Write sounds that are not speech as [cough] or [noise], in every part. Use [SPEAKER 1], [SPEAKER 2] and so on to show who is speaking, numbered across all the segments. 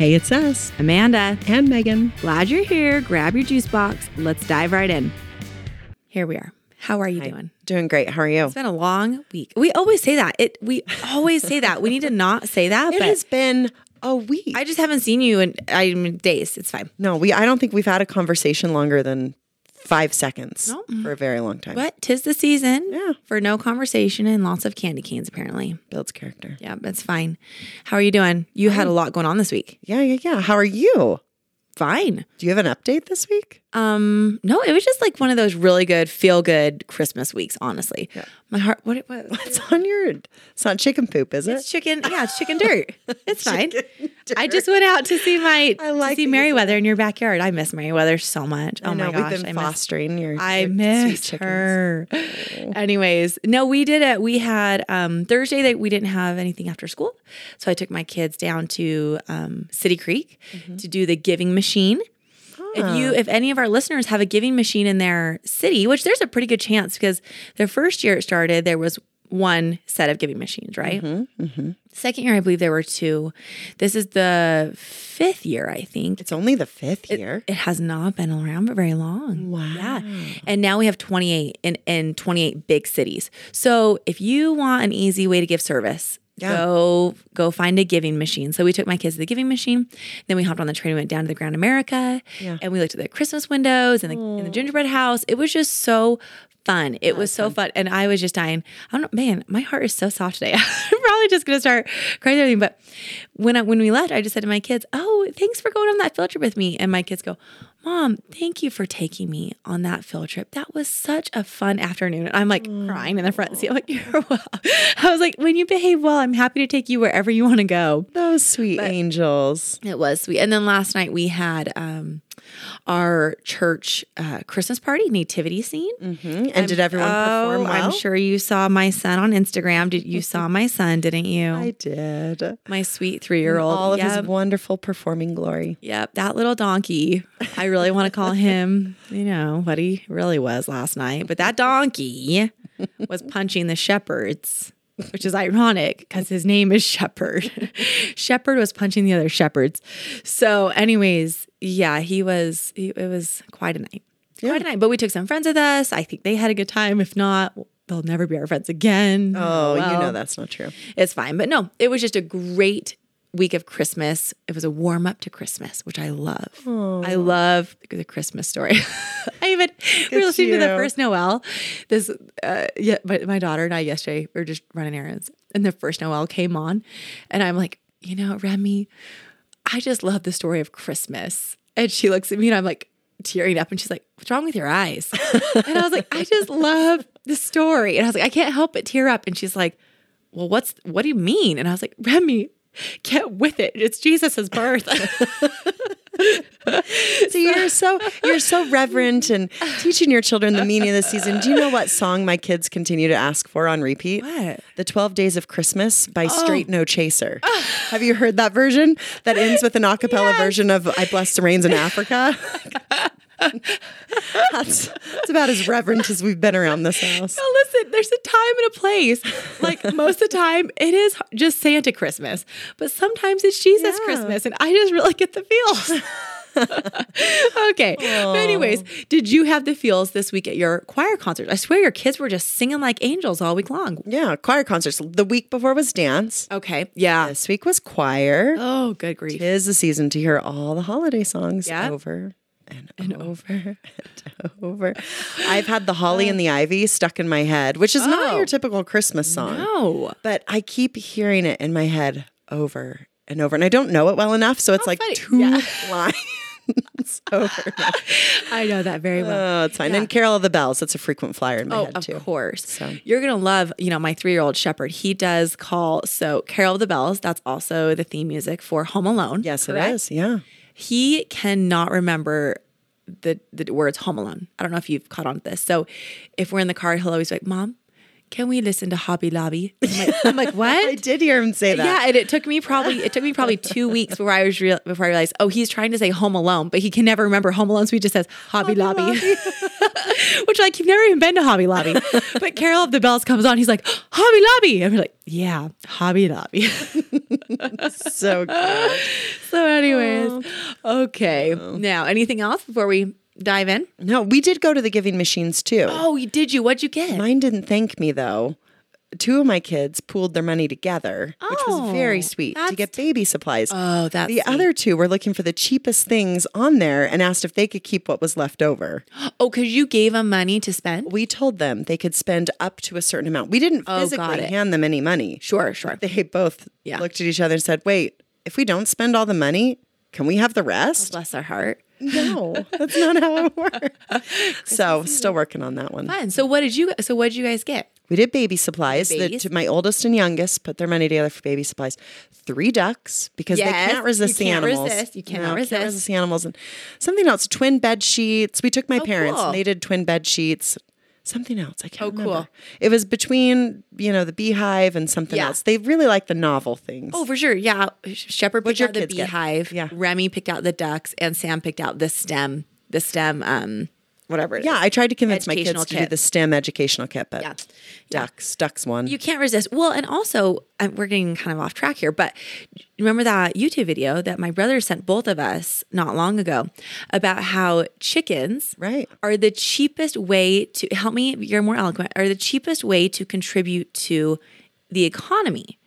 [SPEAKER 1] Hey, it's us,
[SPEAKER 2] Amanda,
[SPEAKER 1] and Megan.
[SPEAKER 2] glad you're here. Grab your juice box. Let's dive right in. Here we are. How are you doing?
[SPEAKER 1] Doing great. How are you?
[SPEAKER 2] It's been a long week. We always say that. It we always say that. We need to not say that, but It
[SPEAKER 1] has been a week.
[SPEAKER 2] I just haven't seen you in I mean, days. It's fine.
[SPEAKER 1] no, we. I don't think we've had a conversation longer than five seconds
[SPEAKER 2] No.
[SPEAKER 1] for a very long time.
[SPEAKER 2] But tis the season
[SPEAKER 1] Yeah.
[SPEAKER 2] for no conversation and lots of candy canes, apparently.
[SPEAKER 1] Builds character.
[SPEAKER 2] Yeah, that's fine. How are you doing? You had a lot going on this week.
[SPEAKER 1] Yeah, yeah, yeah. How are you?
[SPEAKER 2] Fine.
[SPEAKER 1] Do you have an update this week?
[SPEAKER 2] Um, no, it was just like one of those really good, feel good Christmas weeks, honestly. My heart what what
[SPEAKER 1] It's on your. It's not chicken poop, is it?
[SPEAKER 2] It's chicken. Yeah, it's chicken dirt. [laughs] It's fine. I just went out to see my
[SPEAKER 1] I like
[SPEAKER 2] see Merriweather in your backyard. I miss Merriweather so much. Oh
[SPEAKER 1] know,
[SPEAKER 2] my gosh,
[SPEAKER 1] we've been
[SPEAKER 2] I miss.
[SPEAKER 1] fostering your.
[SPEAKER 2] I miss
[SPEAKER 1] sweet chickens.
[SPEAKER 2] her. Anyways, no, we did it. We had um, Thursday that we didn't have anything after school, so I took my kids down to um, City Creek
[SPEAKER 1] Mm-hmm.
[SPEAKER 2] to do the giving machine. If you, if any of our listeners have a giving machine in their city, which there's a pretty good chance because the first year it started, there was one set of giving machines, right?
[SPEAKER 1] Mm-hmm,
[SPEAKER 2] Second year, I believe there were two. This is the fifth year, I think.
[SPEAKER 1] It's only the fifth year.
[SPEAKER 2] It has not been around for very long.
[SPEAKER 1] Wow.
[SPEAKER 2] Yeah. And now we have 28 in, in 28 big cities. So if you want an easy way to give service,
[SPEAKER 1] Yeah.
[SPEAKER 2] go go find a giving machine. So we took my kids to the giving machine. Then we hopped on the train and went down to the Grand America.
[SPEAKER 1] Yeah.
[SPEAKER 2] And we looked at the Christmas windows and the, and the gingerbread house. It was just so fun. It was so fun. And I was just dying. I don't know, man, my heart is so soft today. [laughs] I'm probably just gonna start crying everything. But when I, when we left, I just said to my kids, "Oh, thanks for going on that field trip with me." And my kids go, "Mom, thank you for taking me on that field trip. That was such a fun afternoon." And I'm like crying in the front seat. I'm [laughs] like, "You're [laughs] welcome." I was like, "When you behave well, I'm happy to take you wherever you want to go."
[SPEAKER 1] Those sweet angels.
[SPEAKER 2] It was sweet. And then last night we had um, our church uh, Christmas party nativity scene.
[SPEAKER 1] Mhm. And did everyone perform
[SPEAKER 2] Oh,
[SPEAKER 1] well?
[SPEAKER 2] I'm sure you saw my son on Instagram. Did you saw my son? Didn't you? [laughs]
[SPEAKER 1] I did.
[SPEAKER 2] my sweet three year old.
[SPEAKER 1] All of
[SPEAKER 2] yep.
[SPEAKER 1] his wonderful performing glory.
[SPEAKER 2] Yep, that little donkey. I really want to call him, [laughs] you know, what he really was last night. But that donkey was punching the shepherds, which is ironic because his name is Shepherd. [laughs] Shepherd was punching the other shepherds. So, anyways, yeah, he was, he, it was quite a night. Quite a night. But we took some friends with us. I think they had a good time. If not, they'll never be our friends again.
[SPEAKER 1] Oh, you know that's not true.
[SPEAKER 2] It's fine. But no, it was just a great week of Christmas. It was a warm up to Christmas, which I love. I love the Christmas story. [laughs] I even we were listening to the first Noel. This uh yeah, my, my daughter and I yesterday we were just running errands and the first Noel came on and I'm like, you know, Remy, I just love the story of Christmas. And she looks at me and I'm like tearing up and she's like, What's wrong with your eyes? and I was like, I just love the story. And I was like, I can't help but tear up. And she's like, Well, what's what do you mean? And I was like, Remy, get with it. It's Jesus's birth. [laughs] [laughs]
[SPEAKER 1] So you're so you're so reverent and teaching your children the meaning of the season. Do you know what song my kids continue to ask for on repeat?
[SPEAKER 2] What?
[SPEAKER 1] The 12 Days of Christmas by oh. Straight No Chaser. Ah. Have you heard that version that ends with an a cappella version of I Bless the Rains in Africa? [laughs] [laughs] that's, that's about as reverent as we've been around this house.
[SPEAKER 2] Now listen, there's a time and a place. Like [laughs] most of the time, it is just Santa Christmas, but sometimes it's Jesus
[SPEAKER 1] Yeah.
[SPEAKER 2] Christmas, and I just really get the feels. [laughs] okay. But anyways, did you have the feels this week at your choir concert? I swear your kids were just singing like angels all week long.
[SPEAKER 1] Yeah, choir concerts. The week before was dance.
[SPEAKER 2] Okay. Yeah.
[SPEAKER 1] This week was choir.
[SPEAKER 2] Oh, good grief.
[SPEAKER 1] Tis the season to hear all the holiday songs
[SPEAKER 2] Yeah.
[SPEAKER 1] over and, oh. over [laughs] and over. I've had the holly and the uh. ivy stuck in my head, which is not
[SPEAKER 2] Oh.
[SPEAKER 1] your typical Christmas song.
[SPEAKER 2] No.
[SPEAKER 1] But I keep hearing it in my head over and over. And I don't know it well enough. So it's like
[SPEAKER 2] funny.
[SPEAKER 1] two
[SPEAKER 2] Yeah. [laughs]
[SPEAKER 1] lines [laughs] over.
[SPEAKER 2] I know that very well.
[SPEAKER 1] Oh, it's fine. And Carol of the Bells, that's a frequent flyer in my
[SPEAKER 2] Oh,
[SPEAKER 1] head
[SPEAKER 2] of
[SPEAKER 1] too.
[SPEAKER 2] course.
[SPEAKER 1] So-
[SPEAKER 2] You're gonna love, you know, my three year old shepherd. He does call so Carol of the Bells. That's also the theme music for Home Alone.
[SPEAKER 1] Yes, it
[SPEAKER 2] correct?
[SPEAKER 1] is. Yeah.
[SPEAKER 2] He cannot remember the the words Home Alone. I don't know if you've caught on to this. So if we're in the car, he'll always be like, "Mom, can we listen to Hobby Lobby?" I'm like, I'm like [laughs]
[SPEAKER 1] I did hear him say that.
[SPEAKER 2] Yeah, and it took me probably it took me probably two weeks before I was real before I realized oh he's trying to say Home Alone, but he can never remember Home Alone, so he just says Hobby, Lobby, [laughs] [laughs] which like you've never even been to Hobby Lobby. but Carol of the Bells comes on, he's like Hobby Lobby, and we're like yeah, Hobby Lobby. [laughs]
[SPEAKER 1] so cute.
[SPEAKER 2] So, anyways, okay. Oh. Now, anything else before we dive in?
[SPEAKER 1] No, we did go to the giving machines too.
[SPEAKER 2] Oh, you did you? What'd you get?
[SPEAKER 1] Mine didn't thank me though. Two of my kids pooled their money together, which was
[SPEAKER 2] Oh,
[SPEAKER 1] very sweet to get baby supplies.
[SPEAKER 2] oh, that's
[SPEAKER 1] the other two were looking for the cheapest things on there and asked if they could keep what was left over. [gasps]
[SPEAKER 2] Oh, because you gave them money to spend.
[SPEAKER 1] We told them they could spend up to a certain amount. We didn't
[SPEAKER 2] Oh,
[SPEAKER 1] physically
[SPEAKER 2] it.
[SPEAKER 1] hand them any money.
[SPEAKER 2] Sure, sure.
[SPEAKER 1] They both
[SPEAKER 2] Yeah.
[SPEAKER 1] looked at each other and said, Wait, if we don't spend all the money, can we have the rest?
[SPEAKER 2] Oh, bless their heart.
[SPEAKER 1] No, [laughs] that's not how it works. so, still working on that one.
[SPEAKER 2] Fun. So, what did you? So, what did you guys get?
[SPEAKER 1] We did baby supplies. The, to my oldest and youngest put their money together for baby supplies. Three ducks because they can't resist
[SPEAKER 2] you
[SPEAKER 1] the
[SPEAKER 2] can't
[SPEAKER 1] animals.
[SPEAKER 2] resist. You cannot
[SPEAKER 1] No,
[SPEAKER 2] resist.
[SPEAKER 1] Can't resist the animals and something else. Twin bed sheets. We took my
[SPEAKER 2] Oh,
[SPEAKER 1] parents
[SPEAKER 2] cool.
[SPEAKER 1] and they did twin bed sheets. Something else. I can't
[SPEAKER 2] Oh,
[SPEAKER 1] remember.
[SPEAKER 2] cool.
[SPEAKER 1] It was between you know the beehive and something
[SPEAKER 2] Yeah.
[SPEAKER 1] else. They really like the novel things.
[SPEAKER 2] Oh, for sure. Yeah. Shepherd picked out the
[SPEAKER 1] kids get?
[SPEAKER 2] beehive.
[SPEAKER 1] Yeah.
[SPEAKER 2] Remy picked out the ducks, and Sam picked out the stem. The stem. Um, whatever. It
[SPEAKER 1] yeah.
[SPEAKER 2] is.
[SPEAKER 1] I tried to convince my kids
[SPEAKER 2] Educational
[SPEAKER 1] to do the STEM educational kit, but
[SPEAKER 2] Yeah.
[SPEAKER 1] ducks, ducks won.
[SPEAKER 2] You can't resist. Well, and also, uh, we're getting kind of off track here, but remember that YouTube video that my brother sent both of us not long ago about how chickens
[SPEAKER 1] Right.
[SPEAKER 2] are the cheapest way to help me, you're more eloquent, are the cheapest way to contribute to the economy.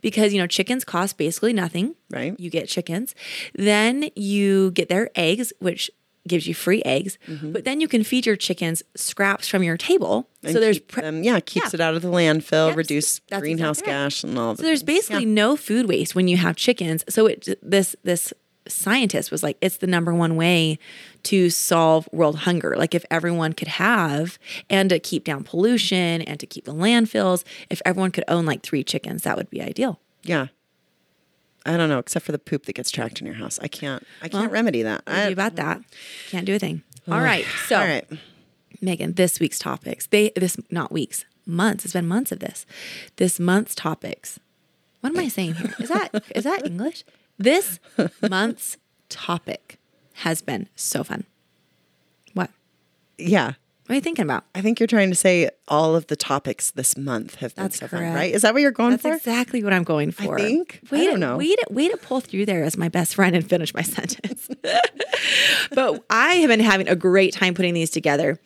[SPEAKER 2] Because, you know, chickens cost basically nothing.
[SPEAKER 1] Right.
[SPEAKER 2] You get chickens. Then you get their eggs, which gives you free eggs. Mm-hmm. But then you can feed your chickens scraps from your table.
[SPEAKER 1] And
[SPEAKER 2] so there's pre-
[SPEAKER 1] them, yeah, keeps
[SPEAKER 2] Yeah.
[SPEAKER 1] it out of the landfill,
[SPEAKER 2] Yep,
[SPEAKER 1] reduce
[SPEAKER 2] that's
[SPEAKER 1] greenhouse
[SPEAKER 2] exactly right.
[SPEAKER 1] gas and all.
[SPEAKER 2] So there's basically no food waste when you have chickens. So it this this scientist was like, it's the number one way to solve world hunger. Like if everyone could have and to keep down pollution and to keep the landfills, if everyone could own like three chickens, that would be ideal.
[SPEAKER 1] Yeah. I don't know, except for the poop that gets tracked in your house. I can't. I can't remedy that. I,
[SPEAKER 2] about that? Can't do a thing. All right. So
[SPEAKER 1] all right.
[SPEAKER 2] Megan, this week's topics. They this not weeks, months. It's been months of this. This month's topics. What am I saying here? Is that [laughs] is that English? This month's topic has been so fun. What?
[SPEAKER 1] Yeah.
[SPEAKER 2] What are you thinking about?
[SPEAKER 1] I think you're trying to say all of the topics this month have been
[SPEAKER 2] That's
[SPEAKER 1] so fun, right? Is that what you're going
[SPEAKER 2] That's
[SPEAKER 1] for?
[SPEAKER 2] exactly what I'm going for.
[SPEAKER 1] think. I
[SPEAKER 2] Way
[SPEAKER 1] don't
[SPEAKER 2] to,
[SPEAKER 1] know.
[SPEAKER 2] Way to, way to pull through there as my best friend and finish my [laughs] sentence. but I have been having a great time putting these together.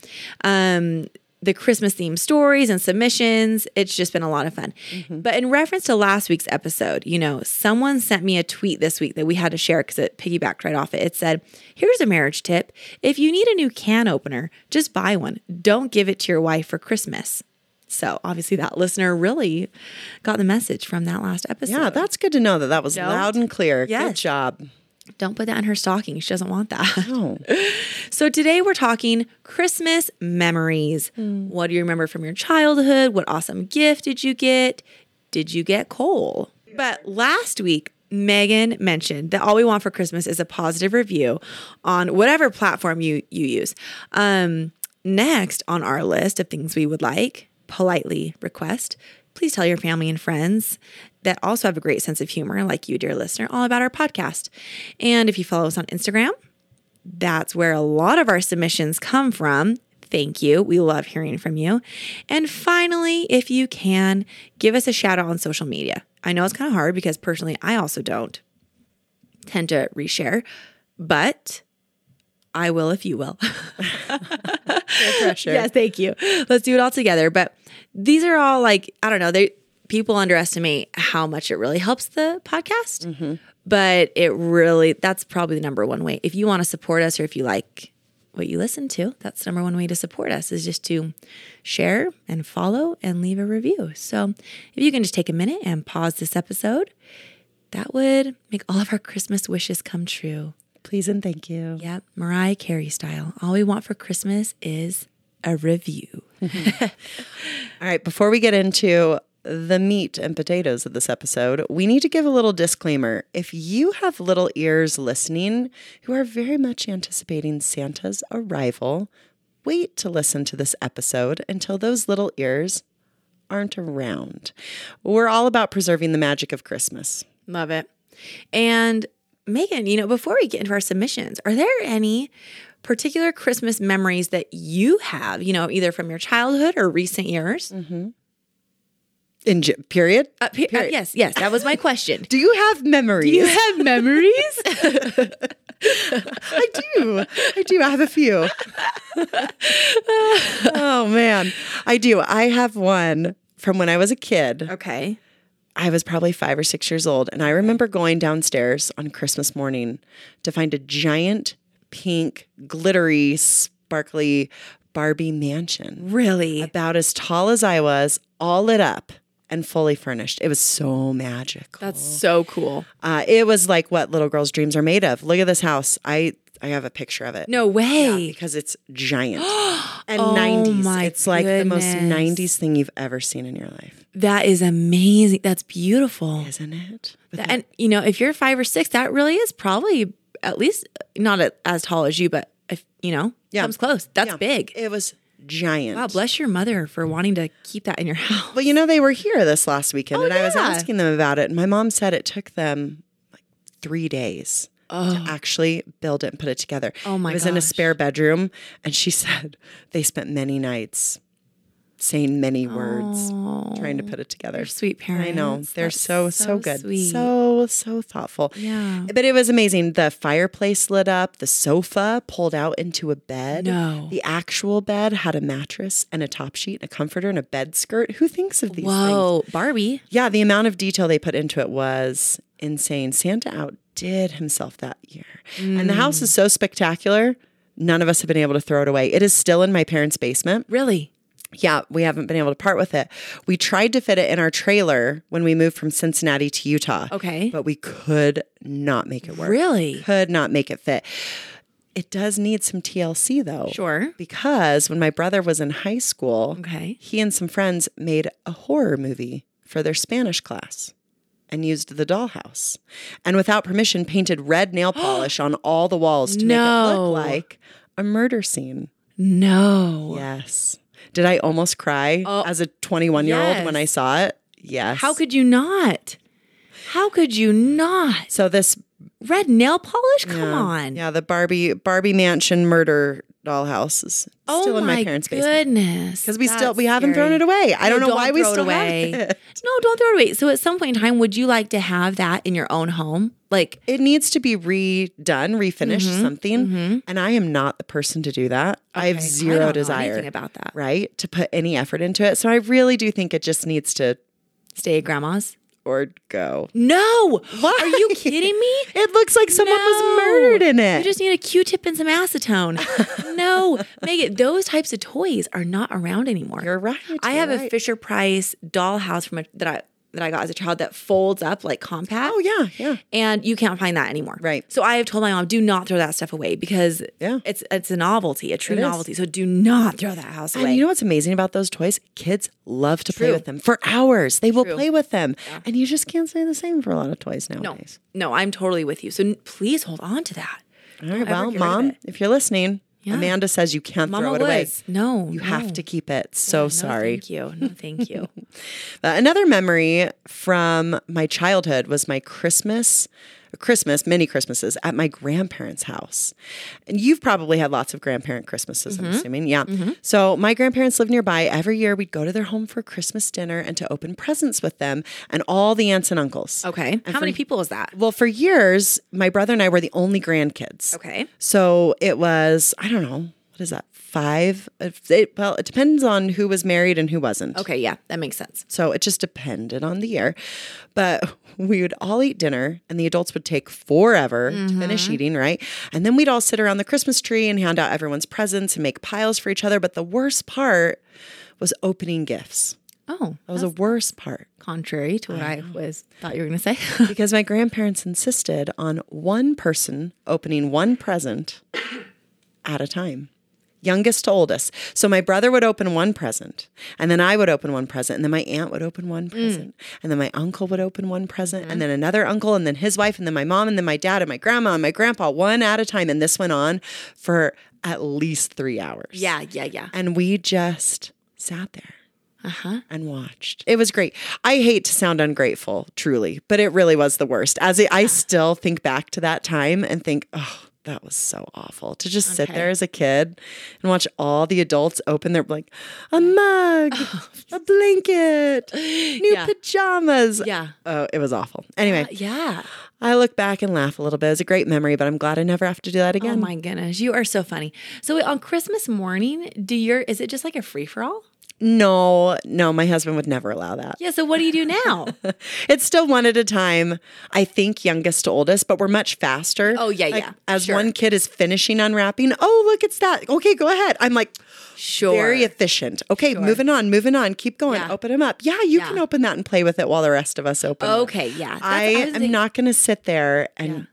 [SPEAKER 2] Um, the Christmas themed stories and submissions. It's just been a lot of fun.
[SPEAKER 1] Mm-hmm.
[SPEAKER 2] But in reference to last week's episode, you know, someone sent me a tweet this week that we had to share because it piggybacked right off it. It said, Here's a marriage tip. If you need a new can opener, just buy one. Don't give it to your wife for Christmas. So obviously, that listener really got the message from that last episode.
[SPEAKER 1] yeah, that's good to know that that was
[SPEAKER 2] Don't-
[SPEAKER 1] loud and clear. Good job.
[SPEAKER 2] Don't put that in her stocking. She doesn't want that.
[SPEAKER 1] Oh, [laughs]
[SPEAKER 2] So today we're talking Christmas memories. What do you remember from your childhood? What awesome gift did you get? Did you get coal? But last week, Megan mentioned that all we want for Christmas is a positive review on whatever platform you you use. Um, next on our list of things we would like, politely request, please tell your family and friends that also have a great sense of humor, like you, dear listener, all about our podcast. And if you follow us on Instagram, that's where a lot of our submissions come from. Thank you. We love hearing from you. And finally, if you can, give us a shout out on social media. I know it's kind of hard because personally, I also don't tend to reshare, but I will if you will. [laughs]
[SPEAKER 1] pressure.
[SPEAKER 2] Yes, thank you. Let's do it all together. But these are all like, I don't know, they people underestimate how much it really helps the podcast. Mm-hmm. But it really that's probably the number one way. If you want to support us or if you like what you listen to, that's the number one way to support us is just to share and follow and leave a review. So if you can just take a minute and pause this episode, that would make all of our Christmas wishes come true.
[SPEAKER 1] Please and thank you.
[SPEAKER 2] Yep, Mariah Carey style. All we want for Christmas is a review. [laughs]
[SPEAKER 1] All right, before we get into the meat and potatoes of this episode, we need to give a little disclaimer. If you have little ears listening who are very much anticipating Santa's arrival, wait to listen to this episode until those little ears aren't around. We're all about preserving the magic of Christmas.
[SPEAKER 2] Love it. And Megan, you know, before we get into our submissions, are there any particular Christmas memories that you have, you know, either from your childhood or recent years? Mm-hmm.
[SPEAKER 1] In j- period.
[SPEAKER 2] Uh, pe- uh, yes, yes, that was my [laughs] question.
[SPEAKER 1] Do you have memories?
[SPEAKER 2] Do you have memories? [laughs]
[SPEAKER 1] I do. I do. I have a few. [laughs] oh man, I do. I have one from when I was a kid.
[SPEAKER 2] okay.
[SPEAKER 1] I was probably five or six years old, and I remember going downstairs on Christmas morning to find a giant pink, glittery, sparkly Barbie mansion,
[SPEAKER 2] Really?
[SPEAKER 1] about as tall as I was, all lit up and fully furnished. It was so magical.
[SPEAKER 2] That's so cool.
[SPEAKER 1] Uh, it was like what little girls' dreams are made of. Look at this house. I I have a picture of it.
[SPEAKER 2] No way.
[SPEAKER 1] because it's giant [gasps] and
[SPEAKER 2] Oh
[SPEAKER 1] 90s.
[SPEAKER 2] my
[SPEAKER 1] it's like the most 90s thing you've ever seen in your life,
[SPEAKER 2] That is amazing. That's beautiful.
[SPEAKER 1] isn't it? But
[SPEAKER 2] And you know, if you're five or six, that really is probably at least not as tall as you, but if you know,
[SPEAKER 1] Yeah.
[SPEAKER 2] comes close. That's
[SPEAKER 1] yeah,
[SPEAKER 2] big.
[SPEAKER 1] It was giant.
[SPEAKER 2] Wow, bless your mother for wanting to keep that in your [laughs] house.
[SPEAKER 1] Well, you know, they were here this last weekend,
[SPEAKER 2] Oh,
[SPEAKER 1] and I was asking them about it. And my mom said it took them like three days to actually build it and put it together.
[SPEAKER 2] Oh, my
[SPEAKER 1] It was in a spare bedroom, and she [laughs] said they spent many nights saying many words trying to put it together.
[SPEAKER 2] sweet parents.
[SPEAKER 1] I know they're so so,
[SPEAKER 2] so
[SPEAKER 1] good,
[SPEAKER 2] sweet.
[SPEAKER 1] so so thoughtful.
[SPEAKER 2] Yeah.
[SPEAKER 1] but it was amazing. The fireplace lit up. The sofa pulled out into a bed.
[SPEAKER 2] No.
[SPEAKER 1] the actual bed had a mattress and a top sheet, and a comforter, and a bed skirt. Who thinks of these things?
[SPEAKER 2] Whoa, Barbie.
[SPEAKER 1] Yeah, the amount of detail they put into it was insane. Santa outdid himself that year. And the hmm. house is so spectacular, none of us have been able to throw it away. It is still in my parents' basement.
[SPEAKER 2] Really?
[SPEAKER 1] Yeah, we haven't been able to part with it. We tried to fit it in our trailer when we moved from Cincinnati to Utah.
[SPEAKER 2] Okay.
[SPEAKER 1] But we could not make it work.
[SPEAKER 2] Really?
[SPEAKER 1] Could not make it fit. It does need some TLC though.
[SPEAKER 2] Sure.
[SPEAKER 1] Because when my brother was in high school,
[SPEAKER 2] Okay.
[SPEAKER 1] he and some friends made a horror movie for their Spanish class and used the dollhouse. And without permission, painted red nail [gasps] polish on all the walls to make it look like a murder scene.
[SPEAKER 2] No.
[SPEAKER 1] Yes. Did I almost cry oh. as a 21 year old when I
[SPEAKER 2] Oh,
[SPEAKER 1] saw it? Yes.
[SPEAKER 2] How could you not? How could you not?
[SPEAKER 1] so this
[SPEAKER 2] Red nail polish? Come on.
[SPEAKER 1] yeah, the Barbie Barbie mansion murder dollhouse is
[SPEAKER 2] Oh
[SPEAKER 1] still in my
[SPEAKER 2] my
[SPEAKER 1] parents' basement.
[SPEAKER 2] goodness.
[SPEAKER 1] Because we still we haven't thrown it away. I don't
[SPEAKER 2] No,
[SPEAKER 1] know why we
[SPEAKER 2] throw
[SPEAKER 1] still
[SPEAKER 2] it away.
[SPEAKER 1] have it.
[SPEAKER 2] No, don't throw it away. So at some point in time, would you like to have that in your own home? Like,
[SPEAKER 1] It needs to be redone, refinished, something. And I am not the person to do that. I have
[SPEAKER 2] Mm-hmm. I
[SPEAKER 1] zero
[SPEAKER 2] don't
[SPEAKER 1] desire
[SPEAKER 2] about that.
[SPEAKER 1] right? To put any effort into it. So I really do think it just needs to
[SPEAKER 2] stay at grandma's?
[SPEAKER 1] Or go.
[SPEAKER 2] No.
[SPEAKER 1] Why?
[SPEAKER 2] Are you kidding me? [laughs]
[SPEAKER 1] It looks like someone was murdered in it.
[SPEAKER 2] You just need a Q-tip and some acetone. [laughs] no, Megan, those types of toys are not around anymore.
[SPEAKER 1] You're right.
[SPEAKER 2] I have a. Fisher Price dollhouse from a, that I that I got as a child that folds up like compact.
[SPEAKER 1] Oh yeah, yeah.
[SPEAKER 2] And you can't find that anymore.
[SPEAKER 1] Right.
[SPEAKER 2] So I have told my mom, do not throw that stuff away because
[SPEAKER 1] Yeah.
[SPEAKER 2] it's it's a novelty, a true
[SPEAKER 1] It is.
[SPEAKER 2] novelty. So do not throw that house away.
[SPEAKER 1] And you know what's amazing about those toys? Kids love to play with them for hours. They will
[SPEAKER 2] True.
[SPEAKER 1] play with them. And you just can't say the same for a lot of toys
[SPEAKER 2] no,
[SPEAKER 1] nowadays.
[SPEAKER 2] no, I'm totally with you. So please hold on to that.
[SPEAKER 1] All right, well,
[SPEAKER 2] get rid of
[SPEAKER 1] mom, if you're listening, Amanda says you can't
[SPEAKER 2] Mama
[SPEAKER 1] throw it away.
[SPEAKER 2] No,
[SPEAKER 1] You
[SPEAKER 2] no.
[SPEAKER 1] have to keep it. So
[SPEAKER 2] No,
[SPEAKER 1] sorry.
[SPEAKER 2] Thank you. No, thank you. [laughs]
[SPEAKER 1] Another memory from my childhood was my Christmas, Christmas, many Christmases at my grandparents' house. And you've probably had lots of grandparent Christmases,
[SPEAKER 2] Mm-hmm.
[SPEAKER 1] I'm assuming. Yeah. So my grandparents lived nearby. Every year we'd go to their home for Christmas dinner and to open presents with them and all the aunts and uncles.
[SPEAKER 2] Okay. How many people is that?
[SPEAKER 1] Well, for years, my brother and I were the only grandkids.
[SPEAKER 2] Okay.
[SPEAKER 1] So it was, I don't know, what is that? Five? Uh, it, well, it depends on who was married and who wasn't.
[SPEAKER 2] Okay. Yeah, that makes sense.
[SPEAKER 1] So it just depended on the year. But [laughs] we would all eat dinner and the adults would take forever to mm-hmm. finish eating, right? And then we'd all sit around the Christmas tree and hand out everyone's presents and make piles for each other. But the worst part was opening gifts.
[SPEAKER 2] Oh,
[SPEAKER 1] That was the worst part
[SPEAKER 2] contrary to what I was thought you were going to say. [laughs]
[SPEAKER 1] because my grandparents insisted on one person opening one present at a time. Youngest to oldest. So my brother would open one present, and then I would open one present, and then my aunt would open one present, and then my uncle would open one present, and then another uncle, and then his wife, and then my mom, and then my dad, and my grandma, and my grandpa, one at a time. And this went on for at least three hours.
[SPEAKER 2] yeah, yeah, yeah.
[SPEAKER 1] And we just sat there
[SPEAKER 2] Uh huh.
[SPEAKER 1] and watched. It was great. I hate to sound ungrateful, truly, but it really was the worst. As I, I still think back to that time and think, oh, that was so awful to just sit there as a kid and watch all the adults open their like a mug, [laughs] a blanket, new
[SPEAKER 2] Yeah.
[SPEAKER 1] pajamas.
[SPEAKER 2] Yeah.
[SPEAKER 1] Oh, it was awful. Anyway, uh,
[SPEAKER 2] Yeah.
[SPEAKER 1] I look back and laugh a little bit. It was a great memory, but I'm glad I never have to do that again.
[SPEAKER 2] Oh
[SPEAKER 1] again.
[SPEAKER 2] my goodness, you are so funny. So on Christmas morning, do your is it just like a free for all?
[SPEAKER 1] No, no, my husband would never allow that.
[SPEAKER 2] Yeah. So what do you do now? [laughs]
[SPEAKER 1] It's still one at a time. I think youngest to oldest, but we're much faster.
[SPEAKER 2] Oh, yeah,
[SPEAKER 1] Like,
[SPEAKER 2] yeah,
[SPEAKER 1] As
[SPEAKER 2] sure.
[SPEAKER 1] one kid is finishing unwrapping, oh look, it's that. Okay, go ahead. I'm like
[SPEAKER 2] sure.
[SPEAKER 1] very efficient. Okay, moving on, moving on. Keep going.
[SPEAKER 2] Yeah.
[SPEAKER 1] Open them up. Yeah, you
[SPEAKER 2] Yeah.
[SPEAKER 1] can open that and play with it while the rest of us open.
[SPEAKER 2] okay. Yeah. That's-
[SPEAKER 1] I,
[SPEAKER 2] was
[SPEAKER 1] am
[SPEAKER 2] thinking-
[SPEAKER 1] not going to sit there and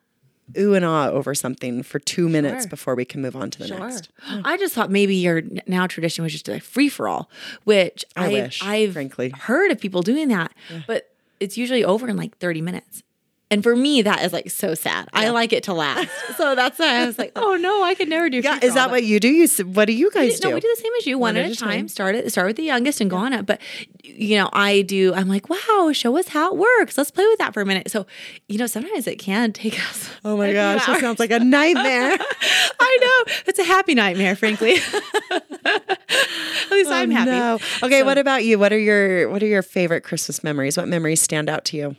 [SPEAKER 1] ooh and ah over something for two minutes
[SPEAKER 2] Sure.
[SPEAKER 1] before we can move on to the
[SPEAKER 2] Sure.
[SPEAKER 1] next. [gasps]
[SPEAKER 2] I just thought maybe your now tradition was just a free for all, which
[SPEAKER 1] I
[SPEAKER 2] I
[SPEAKER 1] wish,
[SPEAKER 2] I've
[SPEAKER 1] frankly.
[SPEAKER 2] heard of people doing that, but it's usually over in like 30 minutes. And for me, that is like so sad. I like it to last. so that's why I was like, [laughs] oh no, I could never do
[SPEAKER 1] Yeah, is that what you do? You what do you guys do?
[SPEAKER 2] no, we do the same as you, one, at a time. Start it, start with the youngest and go on up. But you know, I do. I'm like, wow, show us how it works. Let's play with that for a minute. So, you know, sometimes it can take us. [laughs]
[SPEAKER 1] Oh my gosh, that sounds like a nightmare. [laughs]
[SPEAKER 2] I know it's a happy nightmare, frankly. At least oh, I'm happy.
[SPEAKER 1] Oh, No. Okay, what about you? What are your what are your favorite Christmas memories? What memories stand out to you?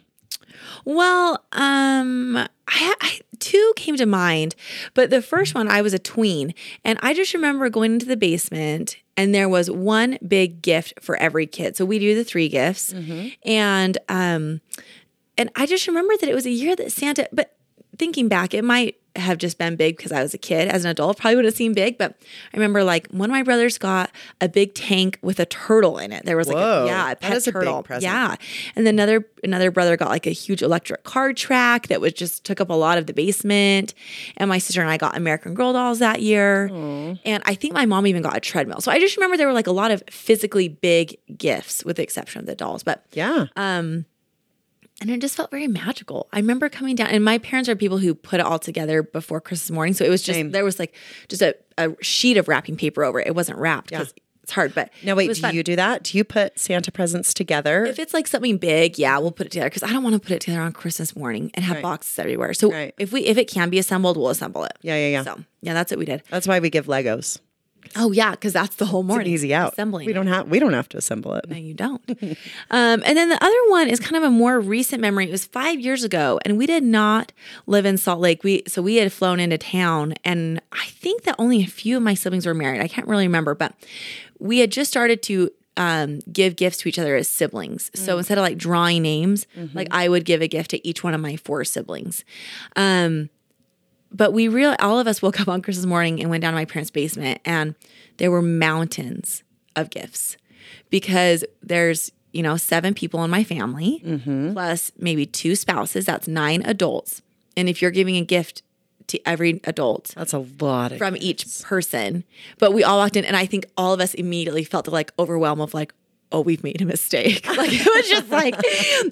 [SPEAKER 2] Well, um, I, I two came to mind, but the first one I was a tween, and I just remember going into the basement, and there was one big gift for every kid. So we do the three gifts, and um, and I just remember that it was a year that Santa. But thinking back, it might have just been big because I was a kid. As an adult, probably would have seemed big. But I remember like one of my brothers got a big tank with a turtle in it. There was like
[SPEAKER 1] Whoa,
[SPEAKER 2] a, yeah, a pet
[SPEAKER 1] a
[SPEAKER 2] turtle.
[SPEAKER 1] present.
[SPEAKER 2] Yeah, and then another another brother got like a huge electric car track that was just took up a lot of the basement. And my sister and I got American Girl dolls that year. And I think my mom even got a treadmill. So I just remember there were like a lot of physically big gifts, with the exception of the dolls. But
[SPEAKER 1] Yeah.
[SPEAKER 2] Um, and it just felt very magical. I remember coming down, and my parents are people who put it all together before Christmas morning. So it was just
[SPEAKER 1] Same.
[SPEAKER 2] there was like just a, a sheet of wrapping paper over it. It wasn't wrapped because it's hard. But
[SPEAKER 1] now
[SPEAKER 2] it
[SPEAKER 1] wait, do
[SPEAKER 2] fun.
[SPEAKER 1] you do that? Do you put Santa presents together?
[SPEAKER 2] If it's like something big, yeah, we'll put it together because I don't want to put it together on Christmas morning and have
[SPEAKER 1] Right.
[SPEAKER 2] boxes everywhere. So
[SPEAKER 1] Right.
[SPEAKER 2] if we if it can be assembled, we'll assemble it.
[SPEAKER 1] Yeah, yeah, yeah.
[SPEAKER 2] So yeah, that's what we did.
[SPEAKER 1] That's why we give Legos.
[SPEAKER 2] Oh yeah, because that's the whole morning.
[SPEAKER 1] Easy out.
[SPEAKER 2] assembling.
[SPEAKER 1] We don't have we don't have to assemble it.
[SPEAKER 2] No, you don't. [laughs] um, and then the other one is kind of a more recent memory. It was five years ago, and we did not live in Salt Lake. We so we had flown into town, and I think that only a few of my siblings were married. I can't really remember, but we had just started to um, give gifts to each other as siblings. So instead of like drawing names, like I would give a gift to each one of my four siblings. Um, but we real all of us woke up on Christmas morning and went down to my parents' basement, and there were mountains of gifts because there's you know seven people in my family mm-hmm. plus maybe two spouses. That's nine adults, and if you're giving a gift to every adult
[SPEAKER 1] That's a lot
[SPEAKER 2] from each person, but we all walked in, and I think all of us immediately felt the like overwhelm of like. Oh, we've made a mistake. [laughs] [laughs] Like it was just like,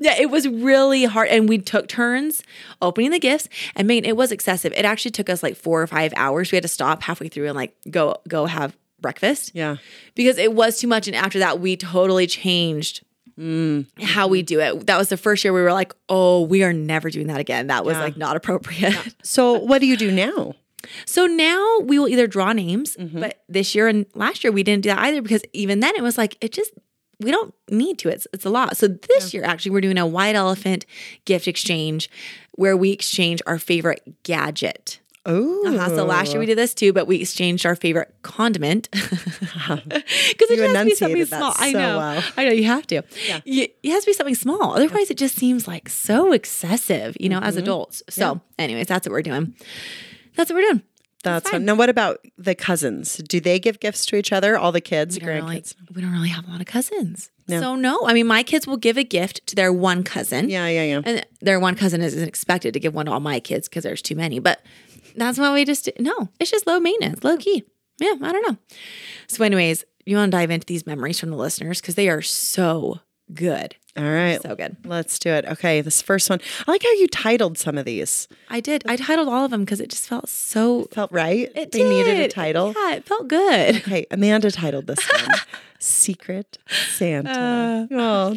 [SPEAKER 2] yeah, it was really hard. And we took turns opening the gifts. And man, it was excessive. It actually took us like four or five hours. We had to stop halfway through and like go go have breakfast
[SPEAKER 1] Yeah.
[SPEAKER 2] because it was too much. And after that, we totally changed how we do it. That was the first year we were like, oh, we are never doing that again. That was
[SPEAKER 1] Yeah.
[SPEAKER 2] like not appropriate.
[SPEAKER 1] So what do you do now?
[SPEAKER 2] So now we will either draw names,
[SPEAKER 1] Mm-hmm.
[SPEAKER 2] but this year and last year we didn't do that either because even then it was like it just we don't need to. It's it's a lot. So this year actually we're doing a white elephant gift exchange where we exchange our favorite gadget.
[SPEAKER 1] Oh.
[SPEAKER 2] Uh-huh. So last year we did this too, but we exchanged our favorite condiment [laughs] because it has to be something small. I know,
[SPEAKER 1] well.
[SPEAKER 2] I know you have to. You- it has to be something small. Otherwise, it just seems like so excessive, you know, as
[SPEAKER 1] Mm-hmm.
[SPEAKER 2] adults. So, anyways, that's what we're doing. That's what we're doing.
[SPEAKER 1] That's fun. Now what about the cousins? Do they give gifts to each other? All the kids,
[SPEAKER 2] We don't, really,
[SPEAKER 1] grandkids?
[SPEAKER 2] we don't really have a lot of cousins. no. So no, I mean my kids will give a gift to their one cousin.
[SPEAKER 1] Yeah, yeah, yeah.
[SPEAKER 2] And their one cousin isn't expected to give one to all my kids because there's too many. But that's why we just no, it's just low maintenance, low key. Yeah, I don't know. So, anyways, you want to dive into these memories from the listeners because they are so good.
[SPEAKER 1] All right.
[SPEAKER 2] So good.
[SPEAKER 1] Let's do it. Okay, this first one. I like how you titled some of these.
[SPEAKER 2] I did. I titled all of them because it just felt so.
[SPEAKER 1] Felt right?
[SPEAKER 2] It
[SPEAKER 1] they needed a title.
[SPEAKER 2] Yeah, it felt good.
[SPEAKER 1] Okay, Amanda titled this [laughs] one Secret Santa. Oh.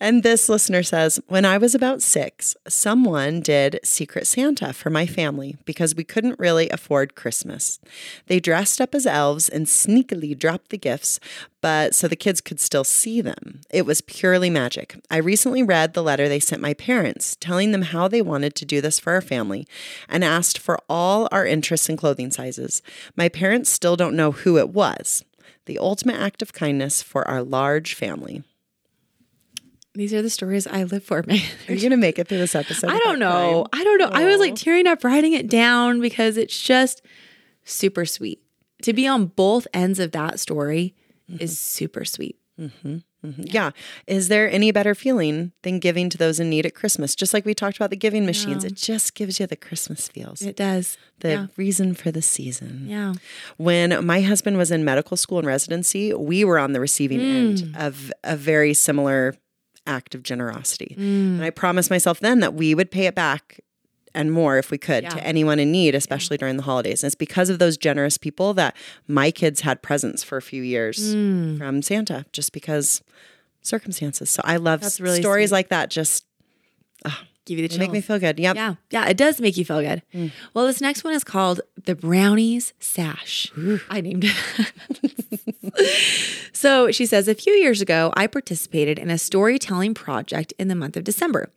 [SPEAKER 1] And this listener says When I was about six, someone did Secret Santa for my family because we couldn't really afford Christmas. They dressed up as elves and sneakily dropped the gifts, but so the kids could still see them. It was purely magic. I recently read the letter they sent my parents, telling them how they wanted to do this for our family and asked for all our interests and clothing sizes. My parents still don't know who it was. The ultimate act of kindness for our large family.
[SPEAKER 2] These are the stories I live for, man. [laughs]
[SPEAKER 1] Are you going to make it through this episode?
[SPEAKER 2] I don't know. I don't know. I was like tearing up writing it down because it's just super sweet. To be on both ends of that story mm-hmm. is super sweet.
[SPEAKER 1] Mm-hmm. Mm-hmm. Yeah. Is there any better feeling than giving to those in need at Christmas? Just like we talked about the giving machines, it just gives you the Christmas feels.
[SPEAKER 2] It does.
[SPEAKER 1] The yeah. reason for the season.
[SPEAKER 2] Yeah.
[SPEAKER 1] When my husband was in medical school and residency, we were on the receiving mm. end of a very similar act of generosity. Mm. And I promised myself then that we would pay it back and more if we could yeah. to anyone in need, especially during the holidays. And it's because of those generous people that my kids had presents for a few years mm. from Santa, just because circumstances. So I love really stories sweet. like that. Just
[SPEAKER 2] uh, give you the chills.
[SPEAKER 1] Make me feel good. Yep.
[SPEAKER 2] Yeah. Yeah. It does make you feel good. Mm. Well, this next one is called the Brownies Sash. Ooh. I named it. [laughs] so she says, a few years ago, I participated in a storytelling project in the month of December.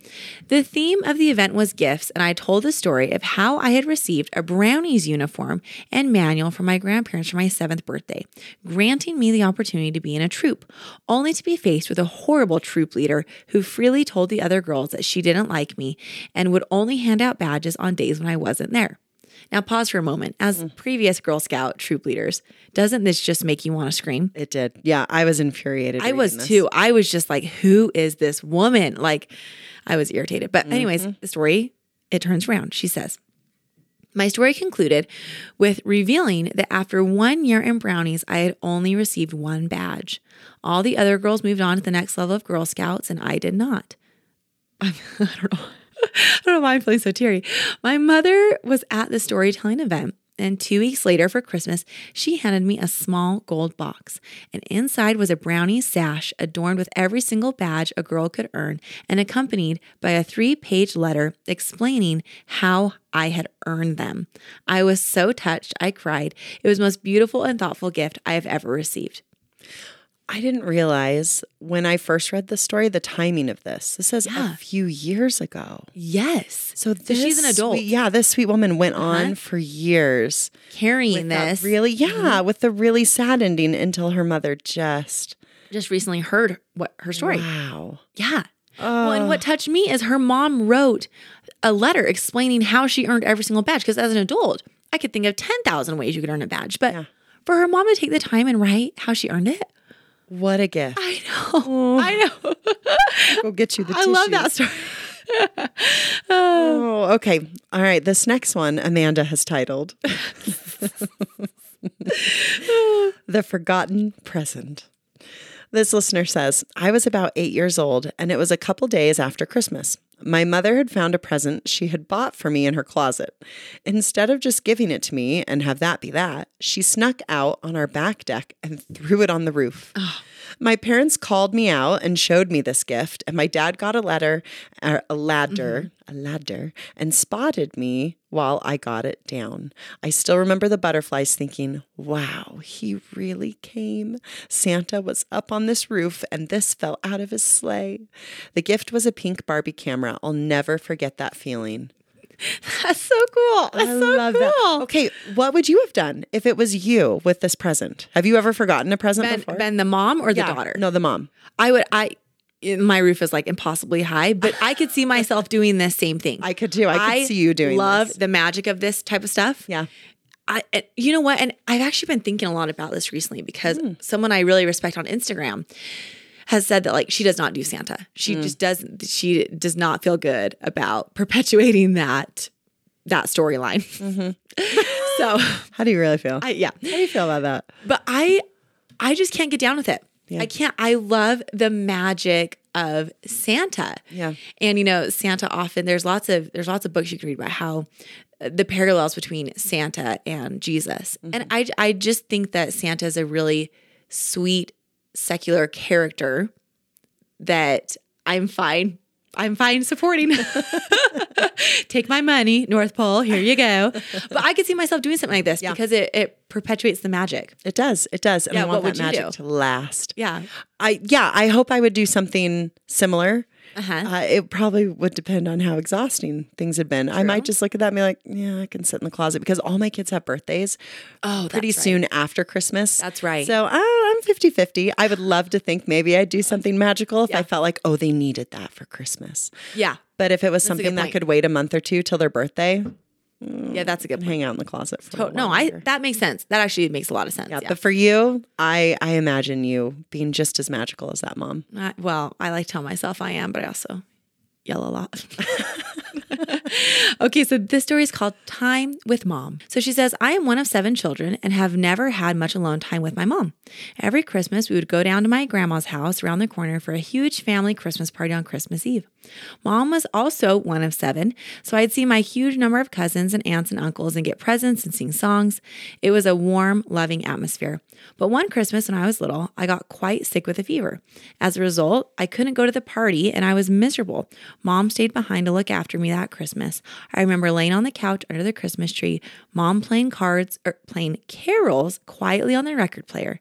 [SPEAKER 2] The theme of the event was gifts, and I told the story of how I had received a Brownies uniform and manual from my grandparents for my seventh birthday, granting me the opportunity to be in a troop, only to be faced with a horrible troop leader who freely told the other girls that she didn't like me and would only hand out badges on days when I wasn't there. Now, pause for a moment. As mm. previous Girl Scout troop leaders, doesn't this just make you want to scream?
[SPEAKER 1] It did. Yeah, I was infuriated.
[SPEAKER 2] I was
[SPEAKER 1] this.
[SPEAKER 2] too. I was just like, who is this woman? Like, I was irritated. But, anyways, mm-hmm. the story, it turns around. She says, my story concluded with revealing that after one year in Brownies, I had only received one badge. All the other girls moved on to the next level of Girl Scouts, and I did not. [laughs] I don't know. [laughs] I don't know why I'm feeling so teary. My mother was at the storytelling event. And two weeks later for Christmas, she handed me a small gold box. And inside was a brownie sash adorned with every single badge a girl could earn and accompanied by a three page letter explaining how I had earned them. I was so touched, I cried. It was the most beautiful and thoughtful gift I have ever received.
[SPEAKER 1] I didn't realize when I first read the story the timing of this. This is yeah. a few years ago.
[SPEAKER 2] Yes.
[SPEAKER 1] So, so she's an adult. Sweet, yeah, this sweet woman went uh-huh. on for years
[SPEAKER 2] carrying this.
[SPEAKER 1] Really, yeah, mm-hmm. with the really sad ending until her mother just
[SPEAKER 2] just recently heard what her story.
[SPEAKER 1] Wow.
[SPEAKER 2] Yeah. Well, and what touched me is her mom wrote a letter explaining how she earned every single badge. Because as an adult, I could think of ten thousand ways you could earn a badge, but yeah. for her mom to take the time and write how she earned it
[SPEAKER 1] what a gift.
[SPEAKER 2] I know. Oh. I know. [laughs]
[SPEAKER 1] we'll get you the [laughs]
[SPEAKER 2] I love that story.
[SPEAKER 1] oh, okay. All right. This next one, Amanda has titled [laughs] The Forgotten Present. This listener says, I was about eight years old, and it was a couple days after Christmas. My mother had found a present she had bought for me in her closet. Instead of just giving it to me and have that be that, she snuck out on our back deck and threw it on the roof. Oh. My parents called me out and showed me this gift, and my dad got a letter, uh, a ladder, mm-hmm. a ladder, and spotted me while I got it down. I still remember the butterflies thinking, wow, he really came. Santa was up on this roof, and this fell out of his sleigh. The gift was a pink Barbie camera. I'll never forget that feeling. [laughs]
[SPEAKER 2] That's so cool. That's I so love cool. That.
[SPEAKER 1] Okay, what would you have done if it was you with this present? Have you ever forgotten a present
[SPEAKER 2] ben,
[SPEAKER 1] before?
[SPEAKER 2] Ben, the mom or the yeah, daughter?
[SPEAKER 1] No, the mom.
[SPEAKER 2] I would. I my roof is like impossibly high, but I could see myself doing this same thing.
[SPEAKER 1] I could too. I could I see you doing.
[SPEAKER 2] Love
[SPEAKER 1] this.
[SPEAKER 2] the magic of this type of stuff.
[SPEAKER 1] Yeah.
[SPEAKER 2] I, you know what? And I've actually been thinking a lot about this recently because mm. someone I really respect on Instagram has said that like she does not do Santa. She mm. just doesn't. She does not feel good about perpetuating that that storyline. Mm-hmm. [laughs] so,
[SPEAKER 1] how do you really feel?
[SPEAKER 2] I, yeah,
[SPEAKER 1] how do you feel about that?
[SPEAKER 2] But I, I just can't get down with it. Yeah. I can't. I love the magic of Santa.
[SPEAKER 1] Yeah.
[SPEAKER 2] And you know, Santa often there's lots of there's lots of books you can read about how uh, the parallels between Santa and Jesus. Mm-hmm. And I I just think that Santa is a really sweet secular character that I'm fine I'm fine supporting. [laughs] [laughs] Take my money, North Pole. Here you go. [laughs] But I could see myself doing something like this because it, it perpetuates the magic.
[SPEAKER 1] It does. It does. And
[SPEAKER 2] Yeah,
[SPEAKER 1] I want that magic
[SPEAKER 2] do?
[SPEAKER 1] to last.
[SPEAKER 2] Yeah.
[SPEAKER 1] I yeah, I hope I would do something similar.
[SPEAKER 2] Uh-huh.
[SPEAKER 1] Uh, it probably would depend on how exhausting things had been. I might just look at that and be like, yeah, I can sit in the closet because all my kids have birthdays
[SPEAKER 2] Oh,
[SPEAKER 1] pretty
[SPEAKER 2] right.
[SPEAKER 1] soon after Christmas.
[SPEAKER 2] That's right.
[SPEAKER 1] So uh, I'm 50 50. I would love to think maybe I'd do something magical if I felt like, oh, they needed that for Christmas.
[SPEAKER 2] Yeah.
[SPEAKER 1] But if it was
[SPEAKER 2] good
[SPEAKER 1] something that could wait a month or two till their birthday,
[SPEAKER 2] Yeah, that's a good mm, point.
[SPEAKER 1] hang out in the closet for little
[SPEAKER 2] no, I that makes sense. That actually makes a lot of sense.
[SPEAKER 1] Yeah,
[SPEAKER 2] Yeah.
[SPEAKER 1] but for you, I I imagine you being just as magical as that mom.
[SPEAKER 2] I- well, I like to tell myself I am, but I also yell a lot. [laughs] okay, so this story is called Time with Mom. So she says, I am one of seven children and have never had much alone time with my mom. Every Christmas, we would go down to my grandma's house around the corner for a huge family Christmas party on Christmas Eve. Mom was also one of seven, so I'd see my huge number of cousins and aunts and uncles and get presents and sing songs. It was a warm, loving atmosphere. But one Christmas when I was little, I got quite sick with a fever. As a result, I couldn't go to the party and I was miserable. Mom stayed behind to look after me that Christmas. I remember laying on the couch under the Christmas tree, mom playing cards or playing carols quietly on the record player.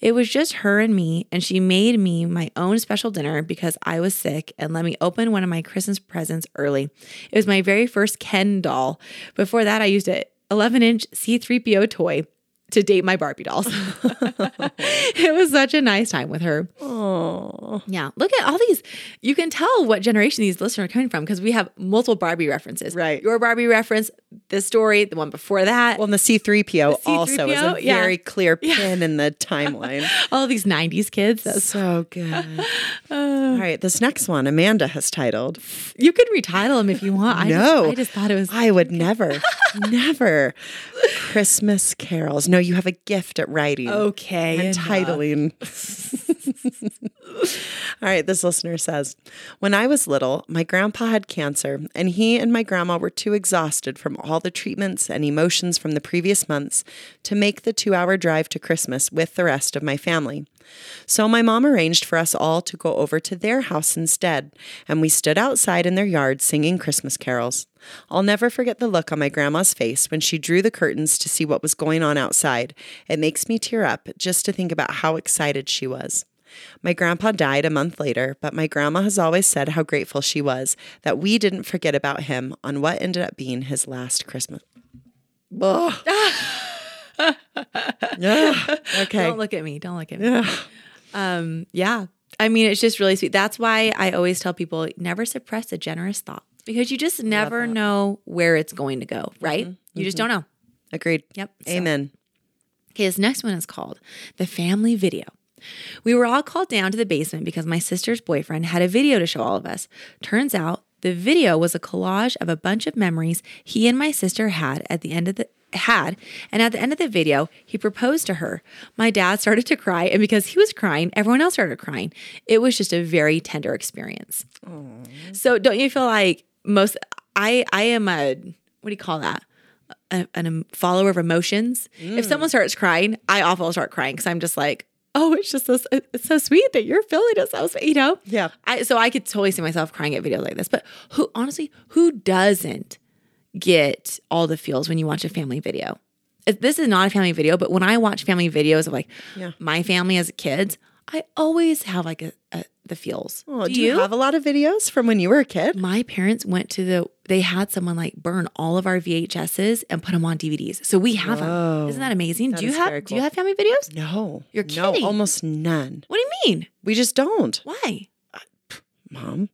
[SPEAKER 2] It was just her and me, and she made me my own special dinner because I was sick and let me open one of my Christmas presents early. It was my very first Ken doll. Before that, I used a 11 inch C3PO toy to date my Barbie dolls. [laughs] it was such a nice time with her.
[SPEAKER 1] Oh,
[SPEAKER 2] Yeah. Look at all these. You can tell what generation these listeners are coming from because we have multiple Barbie references.
[SPEAKER 1] Right.
[SPEAKER 2] Your Barbie reference, this story, the one before that.
[SPEAKER 1] well, and the C3PO, also is a
[SPEAKER 2] C-3PO, yeah.
[SPEAKER 1] very clear pin in the timeline. [laughs]
[SPEAKER 2] all these 90s kids. That's,
[SPEAKER 1] so good. [laughs] Uh. All right, this next one, Amanda has titled.
[SPEAKER 2] you could retitle them if you want. I
[SPEAKER 1] No.
[SPEAKER 2] Just, I just thought it was.
[SPEAKER 1] I would never, never. Christmas carols. No, you have a gift at writing.
[SPEAKER 2] okay.
[SPEAKER 1] and
[SPEAKER 2] enough.
[SPEAKER 1] titling. [laughs] All right, this listener says When I was little, my grandpa had cancer, and he and my grandma were too exhausted from all the treatments and emotions from the previous months to make the two hour drive to Christmas with the rest of my family. So my mom arranged for us all to go over to their house instead, and we stood outside in their yard singing Christmas carols. I'll never forget the look on my grandma's face when she drew the curtains to see what was going on outside. It makes me tear up just to think about how excited she was. My grandpa died a month later, but my grandma has always said how grateful she was that we didn't forget about him on what ended up being his last Christmas. Yeah. [laughs] Okay.
[SPEAKER 2] Don't look at me. Don't look at me. Yeah. Um, yeah. I mean, it's just really sweet. That's why I always tell people never suppress a generous thought because you just never know where it's going to go, right? You just don't know.
[SPEAKER 1] Agreed.
[SPEAKER 2] Yep. So-
[SPEAKER 1] Amen.
[SPEAKER 2] Okay, this next one is called The Family Video. We were all called down to the basement because my sister's boyfriend had a video to show all of us. Turns out the video was a collage of a bunch of memories he and my sister had at the end of the had and at the end of the video he proposed to her. My dad started to cry and because he was crying everyone else started crying. It was just a very tender experience. So don't you feel like most i i am a what do you call that? A, a follower of emotions. If mm. someone starts crying, I often start crying because I'm just like, oh, it's just so it's so sweet that you're feeling it so sweet, you know?
[SPEAKER 1] Yeah.
[SPEAKER 2] I so I could totally see myself crying at videos like this. But who honestly, who doesn't get all the feels when you watch a family video? If- This is not a family video, but when I watch family videos of like
[SPEAKER 1] Yeah.
[SPEAKER 2] my family as kids, I always have like a, a the feels.
[SPEAKER 1] Oh, do, you? have a lot of videos from when you were a kid?
[SPEAKER 2] my parents went to the they had someone like burn all of our VHSs and put them on DVDs. So we have them. Isn't that amazing? do you have
[SPEAKER 1] very
[SPEAKER 2] do you have family videos?
[SPEAKER 1] No.
[SPEAKER 2] You're
[SPEAKER 1] No,
[SPEAKER 2] kidding.
[SPEAKER 1] almost none.
[SPEAKER 2] What do you mean?
[SPEAKER 1] We just don't.
[SPEAKER 2] Why?
[SPEAKER 1] Mom,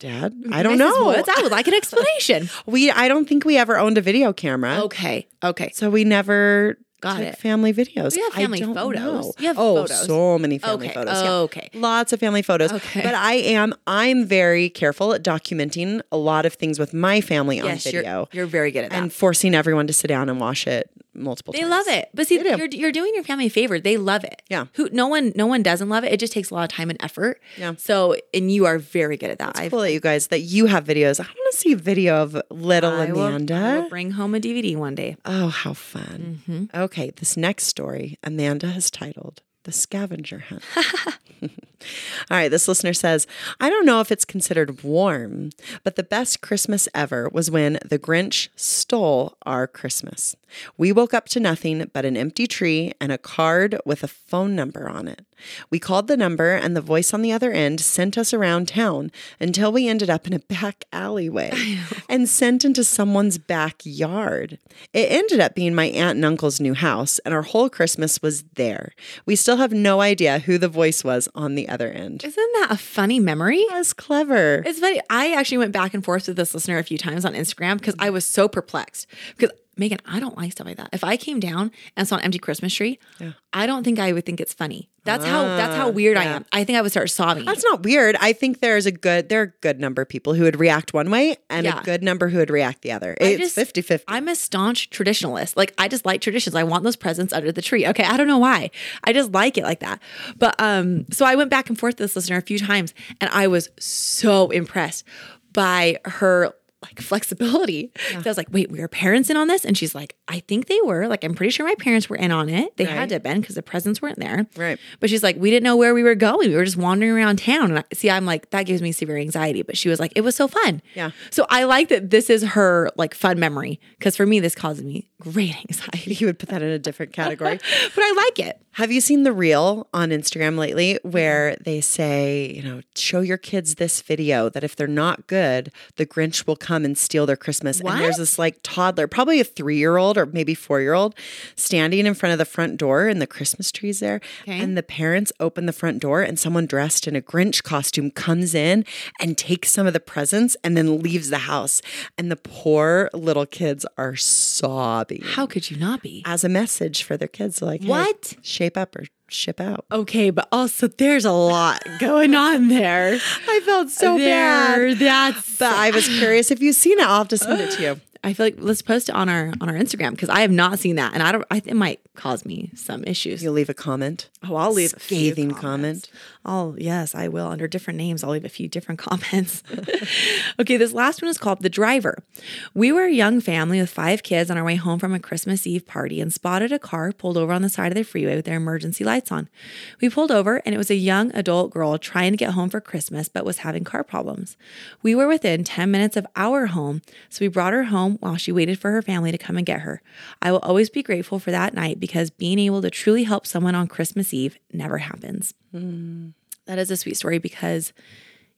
[SPEAKER 1] Dad, I don't
[SPEAKER 2] Mrs.
[SPEAKER 1] know.
[SPEAKER 2] Woods, I would like an [laughs] explanation.
[SPEAKER 1] We I don't think we ever owned a video camera.
[SPEAKER 2] okay. Okay.
[SPEAKER 1] So we never
[SPEAKER 2] Got it.
[SPEAKER 1] family videos.
[SPEAKER 2] We have family photos.
[SPEAKER 1] know.
[SPEAKER 2] You have
[SPEAKER 1] oh,
[SPEAKER 2] photos.
[SPEAKER 1] so many family
[SPEAKER 2] Okay.
[SPEAKER 1] photos. yeah.
[SPEAKER 2] Okay.
[SPEAKER 1] Lots of family photos.
[SPEAKER 2] Okay.
[SPEAKER 1] But I am I'm very careful at documenting a lot of things with my family on
[SPEAKER 2] Yes,
[SPEAKER 1] video
[SPEAKER 2] you're you're very good at that.
[SPEAKER 1] and forcing everyone to sit down and watch it multiple
[SPEAKER 2] they
[SPEAKER 1] times.
[SPEAKER 2] love it. But see, you're you're doing your family a favor. They love it.
[SPEAKER 1] Yeah.
[SPEAKER 2] Who no one no one doesn't love it. It just takes a lot of time and effort.
[SPEAKER 1] Yeah.
[SPEAKER 2] So and you are very good at that. I've-
[SPEAKER 1] Cool that you guys that you have videos. I want to see a video of little
[SPEAKER 2] I will,
[SPEAKER 1] Amanda.
[SPEAKER 2] I will bring home a DVD one day.
[SPEAKER 1] Oh, how fun.
[SPEAKER 2] Mm-hmm.
[SPEAKER 1] Okay, this next story Amanda has titled The Scavenger Hunt. [laughs] All right, this listener says, I don't know if it's considered warm, but the best Christmas ever was when the Grinch stole our Christmas. We woke up to nothing but an empty tree and a card with a phone number on it. We called the number, and the voice on the other end sent us around town until we ended up in a back alleyway and sent into someone's backyard. It ended up being my aunt and uncle's new house, and our whole Christmas was there. We still have no idea who the voice was on the other end.
[SPEAKER 2] Isn't that a funny memory?
[SPEAKER 1] That's clever.
[SPEAKER 2] It's funny. I actually went back and forth with this listener a few times on Instagram because I was so perplexed. Because Megan, I don't like stuff like that. If I came down and saw an empty Christmas tree, I don't think I would think it's funny. That's how that's how weird I am. I think I would start sobbing.
[SPEAKER 1] That's not weird. I think there's a good there are a good number of people who would react one way and
[SPEAKER 2] Yeah.
[SPEAKER 1] a good number who would react the other. It's
[SPEAKER 2] just-
[SPEAKER 1] 50 50.
[SPEAKER 2] I'm a staunch traditionalist. Like I just like traditions. I want those presents under the tree. Okay, I don't know why. I just like it like that. But um, so I went back and forth with this listener a few times, and I was so impressed by her like flexibility. So I was like, wait, were your parents in on this? And she's like, I think they were. Like, I'm pretty sure my parents were in on it. They had to have been because the presents weren't there.
[SPEAKER 1] Right.
[SPEAKER 2] But she's like, we didn't know where we were going. We were just wandering around town. And I, see, I'm like, that gives me severe anxiety. But she was like, it was so fun.
[SPEAKER 1] Yeah.
[SPEAKER 2] So I like that this is her like fun memory because for me, this causes me great anxiety.
[SPEAKER 1] you would put that in a different category. [laughs]
[SPEAKER 2] but I like it.
[SPEAKER 1] Have you seen the reel on Instagram lately where they say, you know, show your kids this video that if they're not good, the Grinch will come and steal their Christmas? And there's this like toddler, probably a three year old or maybe four year old, standing in front of the front door and the Christmas tree's there.
[SPEAKER 2] Okay.
[SPEAKER 1] And the parents open the front door and someone dressed in a Grinch costume comes in and takes some of the presents and then leaves the house. And the poor little kids are sobbing
[SPEAKER 2] How could you not be?
[SPEAKER 1] as a message for their kids like hey,
[SPEAKER 2] What?
[SPEAKER 1] shape up or ship out
[SPEAKER 2] Okay, but also there's a lot going on there. [laughs]
[SPEAKER 1] i felt so
[SPEAKER 2] there,
[SPEAKER 1] bad
[SPEAKER 2] That's.
[SPEAKER 1] but i was curious if you've seen it i'll have to send it to you [gasps]
[SPEAKER 2] I feel like let's post it on our on our Instagram because I have not seen that, and I don't. I, it might cause me some issues.
[SPEAKER 1] you'll leave a comment
[SPEAKER 2] Oh, I'll leave a few
[SPEAKER 1] scathing comment
[SPEAKER 2] Oh, yes, I will. Under different names, I'll leave a few different [laughs] comments. okay, this last one is called The Driver. We were a young family with five kids on our way home from a Christmas Eve party and spotted a car pulled over on the side of the freeway with their emergency lights on. We pulled over, and it was a young adult girl trying to get home for Christmas but was having car problems. We were within 10 minutes of our home, so we brought her home while she waited for her family to come and get her. I will always be grateful for that night because being able to truly help someone on Christmas Eve never happens. Hmm. That is a sweet story because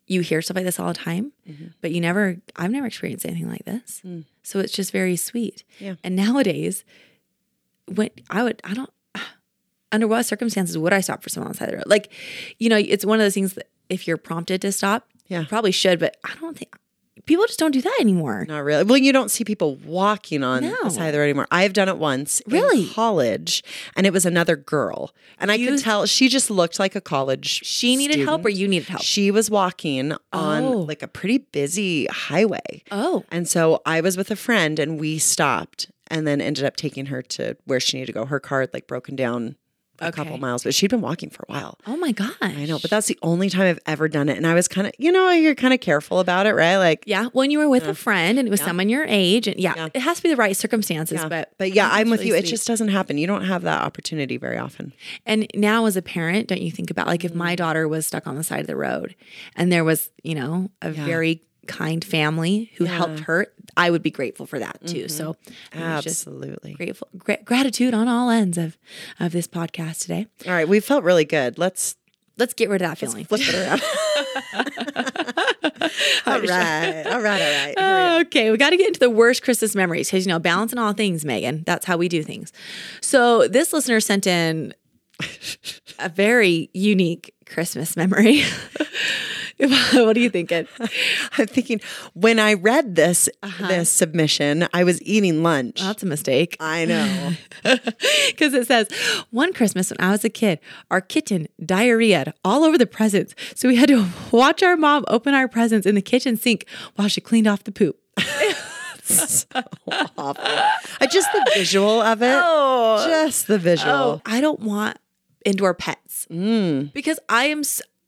[SPEAKER 2] you hear stuff like this all the time, mm-hmm. but you never, I've never experienced anything like this. Mm. So it's just very sweet.
[SPEAKER 1] Yeah.
[SPEAKER 2] And nowadays, when I would, I don't, [sighs] under what circumstances would I stop for someone on the side of the road? Like, you know, it's one of those things that if you're prompted to stop,
[SPEAKER 1] Yeah.
[SPEAKER 2] you probably should, but I don't think people just don't do that anymore.
[SPEAKER 1] not really well you don't see people walking on
[SPEAKER 2] No.
[SPEAKER 1] the side of the road anymore i've done it once
[SPEAKER 2] Really?
[SPEAKER 1] in college and it was another girl and i could tell she just looked like a college
[SPEAKER 2] She needed help or you needed help?
[SPEAKER 1] she was walking on
[SPEAKER 2] Oh.
[SPEAKER 1] like a pretty busy highway
[SPEAKER 2] Oh,
[SPEAKER 1] And so I was with a friend and we stopped and then ended up taking her to where she needed to go. Her car had like broken down a couple miles, but she'd been walking for a while.
[SPEAKER 2] oh my gosh.
[SPEAKER 1] I know, but that's the only time I've ever done it. And I was kind of, you know, you're kind of careful about it, right? Like,
[SPEAKER 2] Yeah, when you were with a friend and it was someone your age, and yeah,
[SPEAKER 1] Yeah.
[SPEAKER 2] it has to be the right circumstances.
[SPEAKER 1] yeah.
[SPEAKER 2] But
[SPEAKER 1] but yeah, I'm with
[SPEAKER 2] really
[SPEAKER 1] you. It just doesn't happen. You don't have that opportunity very often.
[SPEAKER 2] And now, as a parent, don't you think about like if my mm. daughter was stuck on the side of the road and there was, you know, a very kind family who helped her, I would be grateful for that too. So, was just
[SPEAKER 1] Absolutely.
[SPEAKER 2] grateful, gra- gratitude on all ends of of this podcast today.
[SPEAKER 1] All right. We felt really good. Let's
[SPEAKER 2] Let's get rid of that feeling.
[SPEAKER 1] flip it around. [laughs] [laughs] all right. All right. All right.
[SPEAKER 2] Okay, we got to get into the worst Christmas memories because, you know, balancing all things, Megan. That's how we do things. So, this listener sent in [laughs] a very unique Christmas memory. What are you thinking? [laughs]
[SPEAKER 1] I'm thinking when I read this uh-huh. this submission, I was eating lunch.
[SPEAKER 2] That's a mistake.
[SPEAKER 1] I know. [laughs]
[SPEAKER 2] Because it says, one Christmas when I was a kid, our kitten diarrheaed all over the presents. So we had to [laughs] watch our mom open our presents in the kitchen sink while she cleaned off the poop.
[SPEAKER 1] so awful. I just the visual of it.
[SPEAKER 2] Oh.
[SPEAKER 1] just the visual.
[SPEAKER 2] Oh, I don't want indoor pets mm. because I am,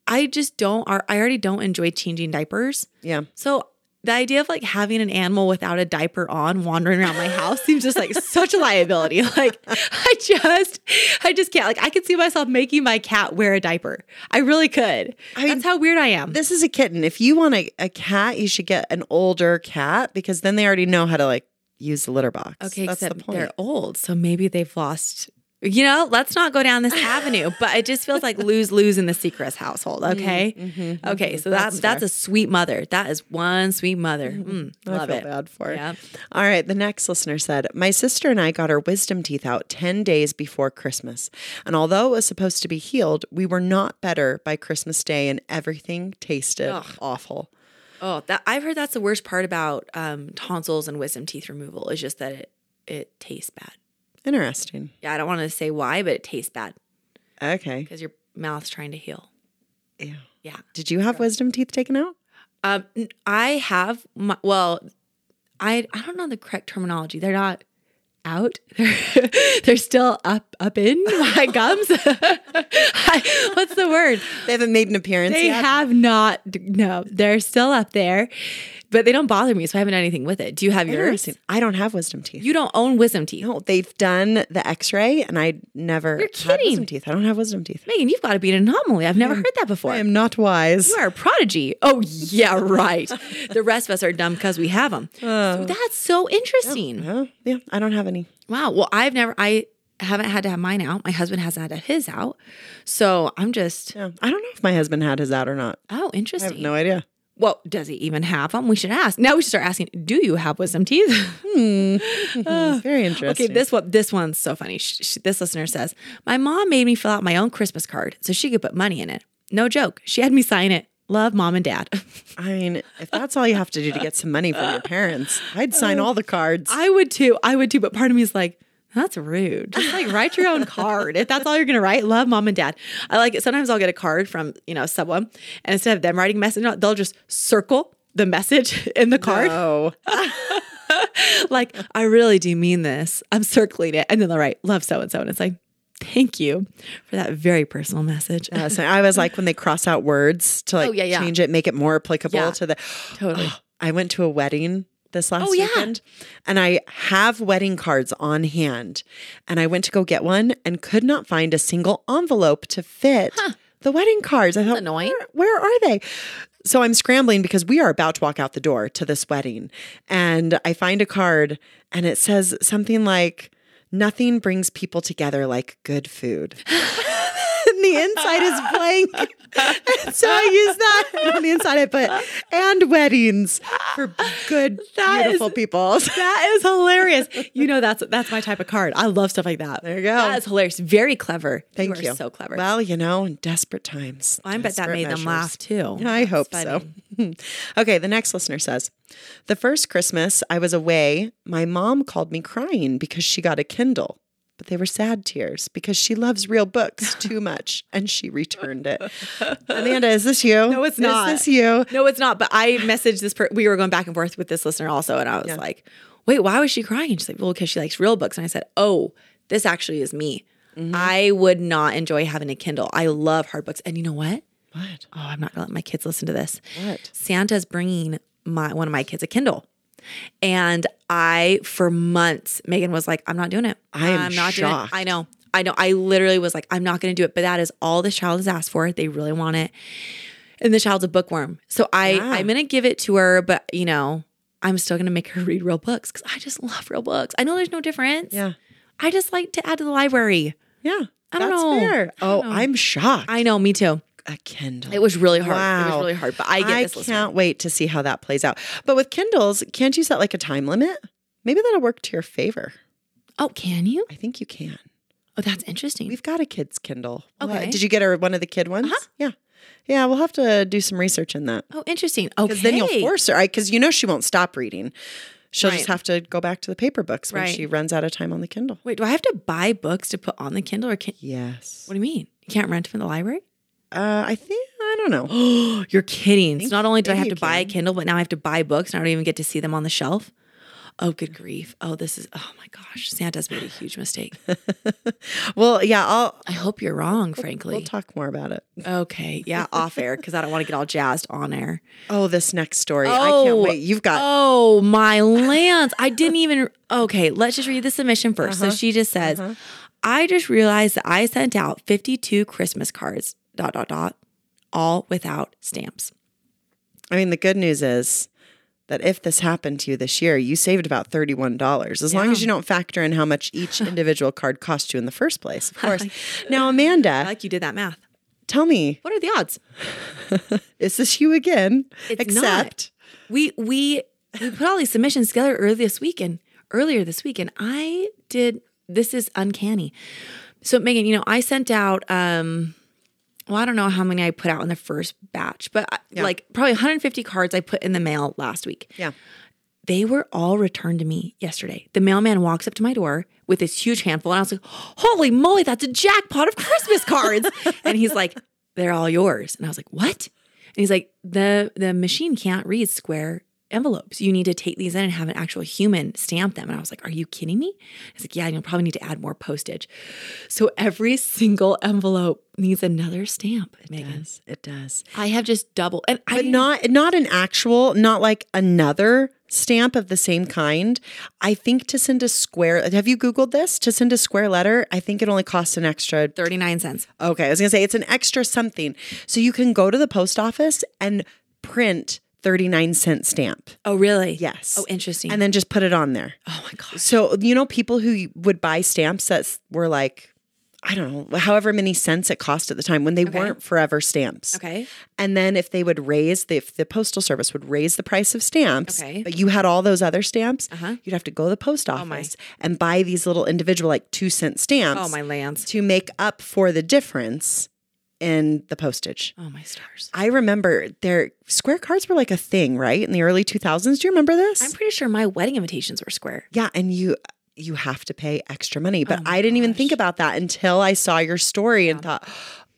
[SPEAKER 2] I just don't, I already don't enjoy changing diapers.
[SPEAKER 1] Yeah.
[SPEAKER 2] So the idea of like having an animal without a diaper on wandering around my house seems just like [laughs] such a liability. [laughs] Like I just I just can't. Like I could see myself making my cat wear a diaper. I really could.
[SPEAKER 1] I mean,
[SPEAKER 2] That's how weird I am.
[SPEAKER 1] This is a kitten. If you want a, a cat, you should get an older cat because then they already know how to like use the litter box.
[SPEAKER 2] Okay,
[SPEAKER 1] That's the
[SPEAKER 2] except
[SPEAKER 1] point.
[SPEAKER 2] they're old, so maybe they've lost. You know, let's not go down this avenue. But it just feels like lose lose in the Seacrest household. Okay, okay. So that
[SPEAKER 1] That's
[SPEAKER 2] that's, a sweet mother. That is one sweet mother. Mm,
[SPEAKER 1] I
[SPEAKER 2] love
[SPEAKER 1] feel
[SPEAKER 2] it.
[SPEAKER 1] bad for.
[SPEAKER 2] Yeah.
[SPEAKER 1] All right. The next listener said, My sister and I got our wisdom teeth out 10 days before Christmas. And although it was supposed to be healed, we were not better by Christmas Day and everything tasted
[SPEAKER 2] Ugh.
[SPEAKER 1] awful.
[SPEAKER 2] Oh, that I've heard that's the worst part about um, tonsils and wisdom teeth removal is just that it it tastes bad.
[SPEAKER 1] Interesting.
[SPEAKER 2] Yeah, I don't want to say why, but it tastes bad
[SPEAKER 1] Okay.
[SPEAKER 2] because your mouth's trying to heal.
[SPEAKER 1] Ew.
[SPEAKER 2] Yeah.
[SPEAKER 1] Did you have wisdom teeth taken out?
[SPEAKER 2] Um, n- I have my, well, I I don't know the correct terminology. They're not out. [laughs] They're, they're still up up in my [laughs] gums. [laughs] [laughs] What's the word?
[SPEAKER 1] They haven't made an appearance
[SPEAKER 2] They
[SPEAKER 1] yet.
[SPEAKER 2] have not. No, they're still up there, but they don't bother me. So I haven't done anything with it. Do you have yours?
[SPEAKER 1] Interesting. I don't have wisdom teeth.
[SPEAKER 2] You don't own wisdom teeth.
[SPEAKER 1] no, they've done the x-ray and I never
[SPEAKER 2] You're
[SPEAKER 1] had
[SPEAKER 2] kidding.
[SPEAKER 1] wisdom teeth. I don't have wisdom teeth.
[SPEAKER 2] Megan, you've got to be an anomaly. I've never heard that before.
[SPEAKER 1] I am not wise.
[SPEAKER 2] You are a prodigy. Oh, yeah, [laughs] right. the rest of us are dumb because we have them. Uh. so that's so interesting.
[SPEAKER 1] Oh, yeah, I don't have any.
[SPEAKER 2] Wow. Well, I've never, I haven't had to have mine out. My husband hasn't had his out. So I'm just,
[SPEAKER 1] Yeah. I don't know if my husband had his out or not.
[SPEAKER 2] oh,
[SPEAKER 1] I
[SPEAKER 2] interesting.
[SPEAKER 1] have no idea.
[SPEAKER 2] Well, does he even have them? We should ask. Now we should start asking, do you have wisdom teeth? [laughs] Hmm.
[SPEAKER 1] Uh, very interesting.
[SPEAKER 2] okay, this one, this one's so funny. Sh sh this listener says, my mom made me fill out my own Christmas card so she could put money in it. No joke. She had me sign it. Love mom and dad. [laughs]
[SPEAKER 1] I mean, if that's all you have to do to get some money from your parents, I'd sign uh, all the cards.
[SPEAKER 2] I would too. I would too. But part of me is like, that's rude. Just like write your own card. If that's all you're gonna write, love mom and dad. I like it. Sometimes I'll get a card from, you know, someone, and instead of them writing message, they'll just circle the message [laughs] in the card.
[SPEAKER 1] Oh, [laughs]
[SPEAKER 2] Like, I really do mean this. I'm circling it. And then they'll write, love so and so. And it's like, thank you for that very personal message.
[SPEAKER 1] Uh, so I was like when they cross out words to like
[SPEAKER 2] Oh, yeah, yeah.
[SPEAKER 1] change it, make it more applicable
[SPEAKER 2] Yeah.
[SPEAKER 1] to the.
[SPEAKER 2] Totally. [gasps]
[SPEAKER 1] I went to a wedding this last
[SPEAKER 2] Oh, yeah.
[SPEAKER 1] weekend, and I have wedding cards on hand, and I went to go get one and could not find a single envelope to fit the wedding cards. I thought,
[SPEAKER 2] annoying.
[SPEAKER 1] Where, where are they? So I'm scrambling because we are about to walk out the door to this wedding, and I find a card, and it says something like. Nothing brings people together like good food. [laughs] the inside is blank. and so I use that. On the inside, I put and weddings for good, [laughs]
[SPEAKER 2] That
[SPEAKER 1] beautiful
[SPEAKER 2] is-
[SPEAKER 1] people. [laughs]
[SPEAKER 2] That is hilarious. You know, that's that's my type of card. I love stuff like that.
[SPEAKER 1] There you go.
[SPEAKER 2] That is hilarious. Very clever.
[SPEAKER 1] Thank
[SPEAKER 2] you.
[SPEAKER 1] you.
[SPEAKER 2] So clever.
[SPEAKER 1] Well, you know, in desperate times.
[SPEAKER 2] I bet that
[SPEAKER 1] desperate
[SPEAKER 2] made them laugh too.
[SPEAKER 1] I hope so. [laughs] okay, the next listener says The first Christmas I was away, my mom called me crying because she got a Kindle. But they were sad tears because she loves real books [laughs] too much and she returned it. [laughs] Amanda, is this you?
[SPEAKER 2] No, it's not.
[SPEAKER 1] Is this you?
[SPEAKER 2] No, it's not. But I messaged this. Per- we were going back and forth with this listener also, and I was
[SPEAKER 1] Yeah.
[SPEAKER 2] like, "Wait, why was she crying?" She's like, "Well, because she likes real books." And I said, "Oh, this actually is me.
[SPEAKER 1] Mm-hmm.
[SPEAKER 2] I would not enjoy having a Kindle. I love hard books. And you know what?
[SPEAKER 1] What?
[SPEAKER 2] Oh, I'm not gonna let my kids listen to this.
[SPEAKER 1] What?
[SPEAKER 2] Santa's bringing my one of my kids a Kindle. And I, for months, Megan was like, I'm not doing it.
[SPEAKER 1] I am
[SPEAKER 2] I'm not
[SPEAKER 1] shocked.
[SPEAKER 2] doing it. I know. I know. I literally was like, I'm not going to do it. But that is all this child has asked for. They really want it. And the child's a bookworm. So I,
[SPEAKER 1] Yeah.
[SPEAKER 2] I'm going to give it to her. But, you know, I'm still going to make her [laughs] read real books because I just love real books. I know there's no difference.
[SPEAKER 1] Yeah.
[SPEAKER 2] I just like to add to the library.
[SPEAKER 1] Yeah.
[SPEAKER 2] I don't
[SPEAKER 1] that's
[SPEAKER 2] know.
[SPEAKER 1] fair.
[SPEAKER 2] I
[SPEAKER 1] Oh,
[SPEAKER 2] don't know.
[SPEAKER 1] I'm shocked.
[SPEAKER 2] I know. Me too.
[SPEAKER 1] A Kindle.
[SPEAKER 2] It was really hard.
[SPEAKER 1] Wow.
[SPEAKER 2] It was really hard. But I get
[SPEAKER 1] I
[SPEAKER 2] this listener.
[SPEAKER 1] can't wait to see how that plays out. But with Kindles, can't you set like a time limit? Maybe that'll work to your favor.
[SPEAKER 2] Oh, can you?
[SPEAKER 1] I think you can.
[SPEAKER 2] Oh, that's interesting.
[SPEAKER 1] We've got a kid's Kindle. What?
[SPEAKER 2] Okay.
[SPEAKER 1] Did you get her one of the kid ones? Uh-huh. Yeah. Yeah, we'll have to do some research in that.
[SPEAKER 2] Oh, interesting. Okay.
[SPEAKER 1] Because then you'll force her, because you know she won't stop reading. She'll
[SPEAKER 2] Right.
[SPEAKER 1] just have to go back to the paper books when
[SPEAKER 2] Right.
[SPEAKER 1] she runs out of time on the Kindle.
[SPEAKER 2] Wait, do I have to buy books to put on the Kindle, or can?
[SPEAKER 1] Yes.
[SPEAKER 2] What do you mean? You can't rent from the library?
[SPEAKER 1] Uh, I think, I don't know.
[SPEAKER 2] Oh, [gasps] you're kidding! So not only do I have to buy a. Kindle, but now I have to buy books, and I don't even get to see them on the shelf. Oh, good grief. Oh, this is, oh my gosh. Santa's made a huge mistake. [laughs]
[SPEAKER 1] Well, yeah, I'll
[SPEAKER 2] I hope you're wrong, frankly.
[SPEAKER 1] we'll talk more about it.
[SPEAKER 2] okay. Yeah. Off air because I don't want to get all jazzed on air.
[SPEAKER 1] Oh, this next story. I can't wait. You've got
[SPEAKER 2] Oh, my lands. I didn't even. Okay. Let's just read the submission 1st
[SPEAKER 1] Uh-huh.
[SPEAKER 2] So she just says, I just realized that I sent out 52 Christmas cards, dot, dot, dot, all without stamps.
[SPEAKER 1] I mean, the good news is that if this happened to you this year, you saved about $31, as long as you don't factor in how much each [laughs] individual card cost you in the first place, of course. now,
[SPEAKER 2] I
[SPEAKER 1] Amanda,
[SPEAKER 2] like you did that math.
[SPEAKER 1] tell me,
[SPEAKER 2] What are the odds? [laughs]
[SPEAKER 1] is this you again?
[SPEAKER 2] It's
[SPEAKER 1] Except,
[SPEAKER 2] We we we put all these submissions together earlier this week and earlier this week, and I did. This is uncanny. So Megan, you know, I sent out. um well, I don't know how many I put out in the first batch, but uh, I- like probably 150 cards I put in the mail last week.
[SPEAKER 1] yeah.
[SPEAKER 2] They were all returned to me yesterday. The mailman walks up to my door with this huge handful, and I was like, "Holy moly, that's a jackpot of Christmas cards!" [laughs] and he's like, "They're all yours." And I was like, "What?" And he's like, "the The machine can't read square envelopes. You need to take these in and have an actual human stamp them." And I was like, "Are you kidding me?" He's like, "Yeah, you'll probably need to add more postage." So every single envelope needs another stamp, Megan.
[SPEAKER 1] does. it does.
[SPEAKER 2] I have just double, and
[SPEAKER 1] But
[SPEAKER 2] didn't-
[SPEAKER 1] not not an actual, not like another stamp of the same kind. I think to send a square. Have you googled this? To send a square letter, I think it only costs an extra
[SPEAKER 2] 39 cents.
[SPEAKER 1] Okay, I was gonna say it's an extra something. So you can go to the post office and print 39 cent stamp.
[SPEAKER 2] Oh, really?
[SPEAKER 1] Yes.
[SPEAKER 2] Oh, interesting.
[SPEAKER 1] And then just put it on there.
[SPEAKER 2] oh my gosh.
[SPEAKER 1] So, you know, people who would buy stamps that were like, I don't know, however many cents it cost at the time when they weren't forever stamps.
[SPEAKER 2] Okay.
[SPEAKER 1] And then if they would raise, the, if the postal service would raise the price of stamps,
[SPEAKER 2] Okay.
[SPEAKER 1] But you had all those other stamps, uh-huh. you'd have to go to the post
[SPEAKER 2] Oh
[SPEAKER 1] office and buy these little individual, like two cent stamps
[SPEAKER 2] Oh, my lands.
[SPEAKER 1] to make up for the difference in the postage.
[SPEAKER 2] Oh, my stars.
[SPEAKER 1] I remember their square cards were like a thing, right? In the early 2000s. Do you remember this?
[SPEAKER 2] I'm pretty sure my wedding invitations were square.
[SPEAKER 1] yeah, and you you have to pay extra money, but
[SPEAKER 2] Oh
[SPEAKER 1] I didn't even think about that until I saw your story and thought,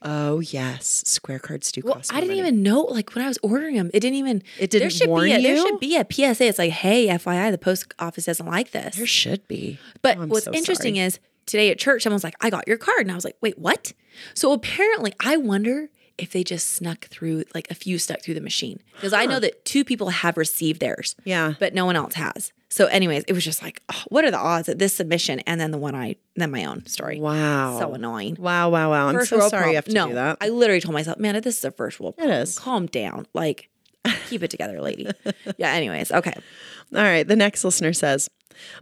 [SPEAKER 1] "Oh, yes, square cards do
[SPEAKER 2] Well,
[SPEAKER 1] cost
[SPEAKER 2] I didn't
[SPEAKER 1] money.
[SPEAKER 2] even know. Like when I was ordering them, it didn't even.
[SPEAKER 1] It didn't
[SPEAKER 2] should
[SPEAKER 1] warn
[SPEAKER 2] be a, There should be a PSA. It's like, hey, FYI, the post office doesn't like this.
[SPEAKER 1] There should be.
[SPEAKER 2] But
[SPEAKER 1] Oh,
[SPEAKER 2] what's
[SPEAKER 1] so
[SPEAKER 2] interesting
[SPEAKER 1] sorry.
[SPEAKER 2] is today at church, someone's like, I got your card. And I was like, wait, what? So apparently, I wonder if they just snuck through, like a few stuck through the machine. Because I know that two people have received theirs.
[SPEAKER 1] Yeah.
[SPEAKER 2] But no one else has. So, anyways, it was just like, oh, what are the odds that this submission and then the one I, then my own story?
[SPEAKER 1] Wow.
[SPEAKER 2] So annoying.
[SPEAKER 1] Wow, wow, wow. I'm
[SPEAKER 2] First
[SPEAKER 1] so sorry you have to
[SPEAKER 2] problem.
[SPEAKER 1] do that.
[SPEAKER 2] I literally told myself, man, this is a first world problem.
[SPEAKER 1] is.
[SPEAKER 2] Calm down. Like, keep it together, lady. yeah, anyways, okay.
[SPEAKER 1] All right. The next listener says,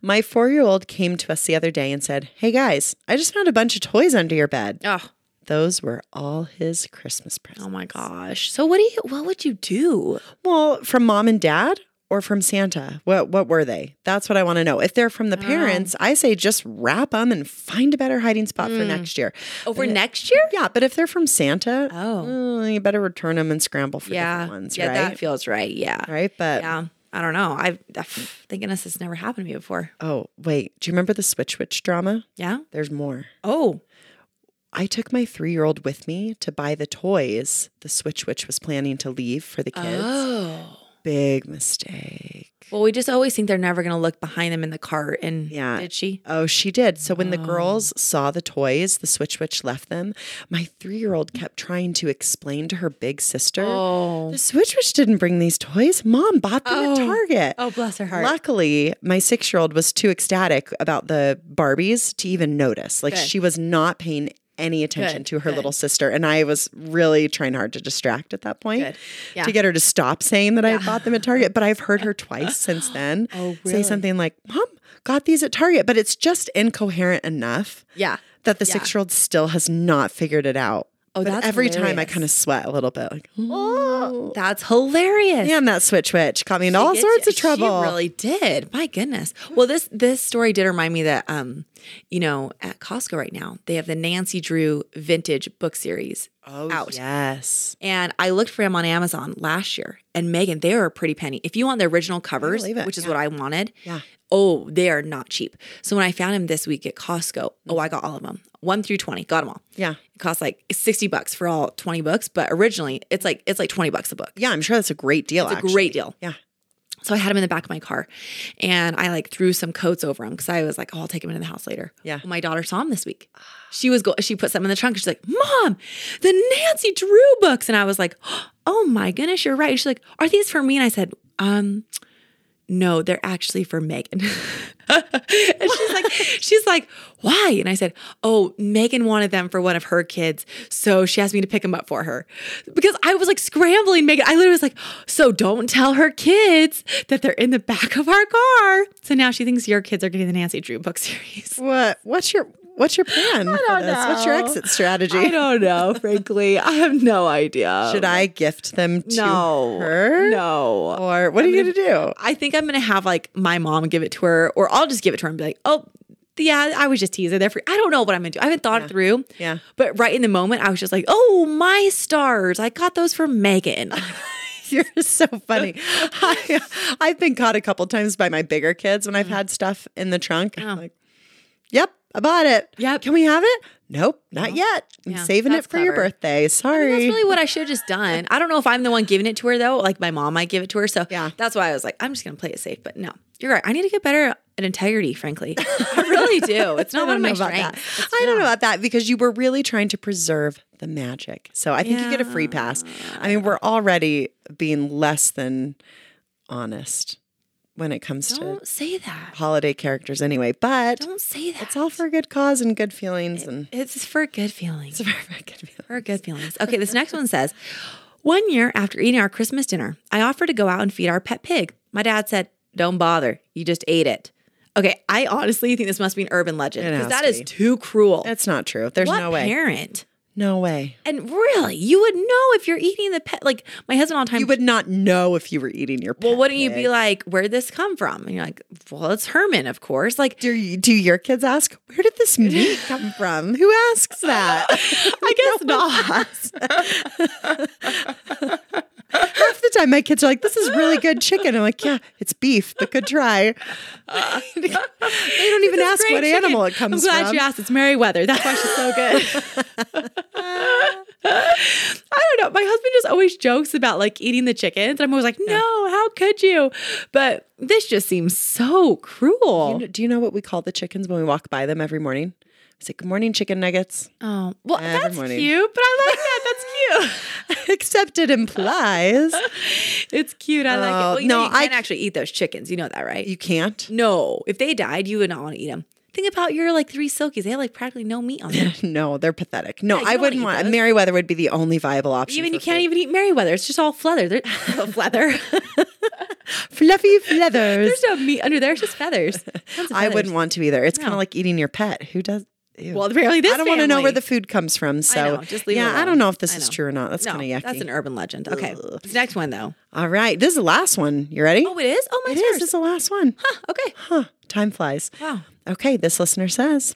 [SPEAKER 1] My four year old came to us the other day and said, Hey guys, I just found a bunch of toys under your bed.
[SPEAKER 2] Oh,
[SPEAKER 1] Those were all his Christmas presents.
[SPEAKER 2] oh my gosh. So what do you what would you do?
[SPEAKER 1] Well, from mom and dad or from Santa? What what were they? That's what I want to know. If they're from the parents, I say just wrap them and find a better hiding spot for next year.
[SPEAKER 2] Over next year?
[SPEAKER 1] Yeah, but if they're from Santa,
[SPEAKER 2] Oh.
[SPEAKER 1] uh, you better return them and scramble for
[SPEAKER 2] Yeah.
[SPEAKER 1] different ones,
[SPEAKER 2] yeah,
[SPEAKER 1] right?
[SPEAKER 2] that feels right. Yeah.
[SPEAKER 1] right, but
[SPEAKER 2] Yeah. I don't know. I've thank goodness this never happened to me before.
[SPEAKER 1] oh wait, do you remember the Switch Witch drama?
[SPEAKER 2] Yeah.
[SPEAKER 1] There's more.
[SPEAKER 2] Oh.
[SPEAKER 1] I took my three year old with me to buy the toys the Switch Witch was planning to leave for the kids.
[SPEAKER 2] Oh.
[SPEAKER 1] Big mistake.
[SPEAKER 2] Well, we just always think they're never gonna look behind them in the cart. And
[SPEAKER 1] Yeah.
[SPEAKER 2] did she?
[SPEAKER 1] Oh, she did. So when the oh. girls saw the toys, the Switch Witch left them. My three year old kept trying to explain to her big sister.
[SPEAKER 2] Oh.
[SPEAKER 1] The Switch Witch didn't bring these toys. Mom bought them at oh. Target.
[SPEAKER 2] Oh, bless her heart.
[SPEAKER 1] Luckily, my six year old was too ecstatic about the Barbies to even notice. Like
[SPEAKER 2] Good.
[SPEAKER 1] she was not paying any attention
[SPEAKER 2] Good,
[SPEAKER 1] to her
[SPEAKER 2] good.
[SPEAKER 1] little sister. And I was really trying hard to distract at that point
[SPEAKER 2] Yeah.
[SPEAKER 1] to get her to stop saying that I bought them at Target. But I've heard her twice since [gasps] then
[SPEAKER 2] Oh,
[SPEAKER 1] say something like, Mom, got these at Target. But it's just incoherent enough
[SPEAKER 2] Yeah.
[SPEAKER 1] that the
[SPEAKER 2] Yeah.
[SPEAKER 1] six year old still has not figured it out.
[SPEAKER 2] Oh,
[SPEAKER 1] but
[SPEAKER 2] that's
[SPEAKER 1] every time I kind of sweat a little bit, like, [gasps]
[SPEAKER 2] Oh, that's hilarious.
[SPEAKER 1] damn, that switch witch caught me in all sorts
[SPEAKER 2] gets-
[SPEAKER 1] of trouble.
[SPEAKER 2] She really did. My goodness. Well, this this story did remind me that um, you know, at Costco right now, they have the Nancy Drew vintage book series
[SPEAKER 1] oh,
[SPEAKER 2] out.
[SPEAKER 1] yes.
[SPEAKER 2] And I looked for them on Amazon last year. And Megan, they are a pretty penny. If you want the original covers, which is
[SPEAKER 1] Yeah.
[SPEAKER 2] what I wanted,
[SPEAKER 1] Yeah.
[SPEAKER 2] Oh, they are not cheap. So when I found them this week at Costco, oh, I got all of them. One through 20, got them all.
[SPEAKER 1] Yeah.
[SPEAKER 2] It costs like 60 bucks for all 20 books, but originally it's like it's like 20 bucks a book.
[SPEAKER 1] Yeah, I'm sure that's a great deal.
[SPEAKER 2] It's a great deal.
[SPEAKER 1] Yeah.
[SPEAKER 2] So I had them in the back of my car and I like threw some coats over them because I was like, oh, I'll take him into the house later.
[SPEAKER 1] Yeah.
[SPEAKER 2] Well, my daughter saw him this week. She was go she put something in the trunk. She's like, Mom, the Nancy Drew books. And I was like, [gasps] Oh my goodness, you're right. She's like, Are these for me? And I said, Um, no, they're actually for Megan. [laughs] and she's like, she's like, why? And I said, oh, Megan wanted them for one of her kids. So she asked me to pick them up for her. Because I was like scrambling, Megan. I literally was like, so don't tell her kids that they're in the back of our car. So now she thinks your kids are getting the Nancy Drew book series.
[SPEAKER 1] What? What's your What's your plan? I
[SPEAKER 2] don't know.
[SPEAKER 1] What's your exit strategy?
[SPEAKER 2] I don't know, [laughs] frankly. I have no idea.
[SPEAKER 1] Should I gift them to
[SPEAKER 2] No.
[SPEAKER 1] her?
[SPEAKER 2] No.
[SPEAKER 1] Or what are you gonna do?
[SPEAKER 2] I think I'm gonna have like my mom give it to her, or I'll just give it to her and be like, oh, yeah, I was just teasing there for I don't know what I'm gonna do. I haven't thought it through.
[SPEAKER 1] Yeah.
[SPEAKER 2] But right in the moment, I was just like, oh, my stars. I got those for Megan. [laughs] [laughs]
[SPEAKER 1] You're so funny. I, I've been caught a couple times by my bigger kids when I've mm. had stuff in the trunk. I'm
[SPEAKER 2] Oh.
[SPEAKER 1] like, yep, I bought it.
[SPEAKER 2] Yep.
[SPEAKER 1] Can we have it? Nope, not yet. I'm
[SPEAKER 2] Yeah,
[SPEAKER 1] saving it for your birthday. Sorry.
[SPEAKER 2] That's really what I should have just done. I don't know if I'm the one giving it to her though. Like my mom might give it to her. So
[SPEAKER 1] Yeah.
[SPEAKER 2] that's why I was like, I'm just gonna play it safe. But no, you're right. I need to get better at integrity, frankly. [laughs] I really do. It's not one of my strengths.
[SPEAKER 1] I don't know about that because you were really trying to preserve the magic. So I think you get a free pass. I mean, we're already being less than honest when it comes to
[SPEAKER 2] Don't say that.
[SPEAKER 1] holiday characters anyway, but
[SPEAKER 2] Don't say that.
[SPEAKER 1] it's all for a good cause and good feelings and
[SPEAKER 2] It's for good feelings. [laughs]
[SPEAKER 1] it's very, very good feelings.
[SPEAKER 2] For good feelings. Okay, this next one says One year after eating our Christmas dinner, I offered to go out and feed our pet pig. My dad said, Don't bother. You just ate it. Okay, I honestly think this must be an urban legend because that
[SPEAKER 1] to
[SPEAKER 2] is too cruel.
[SPEAKER 1] It's not true. There's
[SPEAKER 2] what
[SPEAKER 1] no way.
[SPEAKER 2] parent?
[SPEAKER 1] No way.
[SPEAKER 2] And really, you would know if you're eating the pet. Like my husband all the time.
[SPEAKER 1] You would not know if you were eating your pet
[SPEAKER 2] well, wouldn't you be like, "Where'd this come from?" And you're like, "Well, it's Herman, of course." Like,
[SPEAKER 1] Do, you, do your kids ask, where did this meat [laughs] come from? Who asks that?
[SPEAKER 2] I [laughs] guess not. [laughs]
[SPEAKER 1] Half the time, my kids are like, this is really good chicken. I'm like, yeah, it's beef, but good try. [laughs] they don't even ask what animal it comes from.
[SPEAKER 2] I'm glad
[SPEAKER 1] from.
[SPEAKER 2] you asked. It's Meriwether. That's why she's so good. [laughs] I don't know. My husband just always jokes about like eating the chickens. I'm always like, no, how could you? But this just seems so cruel.
[SPEAKER 1] You know- do you know what we call the chickens when we walk by them every morning? We say, good morning, chicken nuggets.
[SPEAKER 2] oh, well,
[SPEAKER 1] Every
[SPEAKER 2] that's
[SPEAKER 1] morning.
[SPEAKER 2] cute. But I like that. That's cute. [laughs]
[SPEAKER 1] Except it implies
[SPEAKER 2] It's cute. I like it. Well, you know,
[SPEAKER 1] no,
[SPEAKER 2] you
[SPEAKER 1] I-
[SPEAKER 2] can't actually eat those chickens. You know that, right?
[SPEAKER 1] you can't.
[SPEAKER 2] no, if they died, you would not want to eat them. Think about your like three silkies. They have like practically no meat on them. [laughs]
[SPEAKER 1] No, they're pathetic. No,
[SPEAKER 2] you
[SPEAKER 1] I wouldn't want.
[SPEAKER 2] those.
[SPEAKER 1] Meriwether would be the only viable option.
[SPEAKER 2] even you can't
[SPEAKER 1] food.
[SPEAKER 2] even eat Meriwether. It's just all feather. They're, [laughs] feather.
[SPEAKER 1] fluffy feathers.
[SPEAKER 2] There's no meat under there. It's just feathers.
[SPEAKER 1] I
[SPEAKER 2] feathers.
[SPEAKER 1] wouldn't want to either. It's kind of like eating your pet. Who does? Ew.
[SPEAKER 2] Well, apparently this
[SPEAKER 1] I don't want to know where the food comes from. So
[SPEAKER 2] know, just leave it
[SPEAKER 1] yeah, I don't know if this is true or not. That's
[SPEAKER 2] No,
[SPEAKER 1] kind of yucky.
[SPEAKER 2] that's an urban legend. Okay, next one though.
[SPEAKER 1] All right, this is the last one. You ready?
[SPEAKER 2] Oh, it is. Oh my
[SPEAKER 1] it is. This is the last one.
[SPEAKER 2] Okay.
[SPEAKER 1] Huh. Time flies.
[SPEAKER 2] Wow.
[SPEAKER 1] Okay, this listener says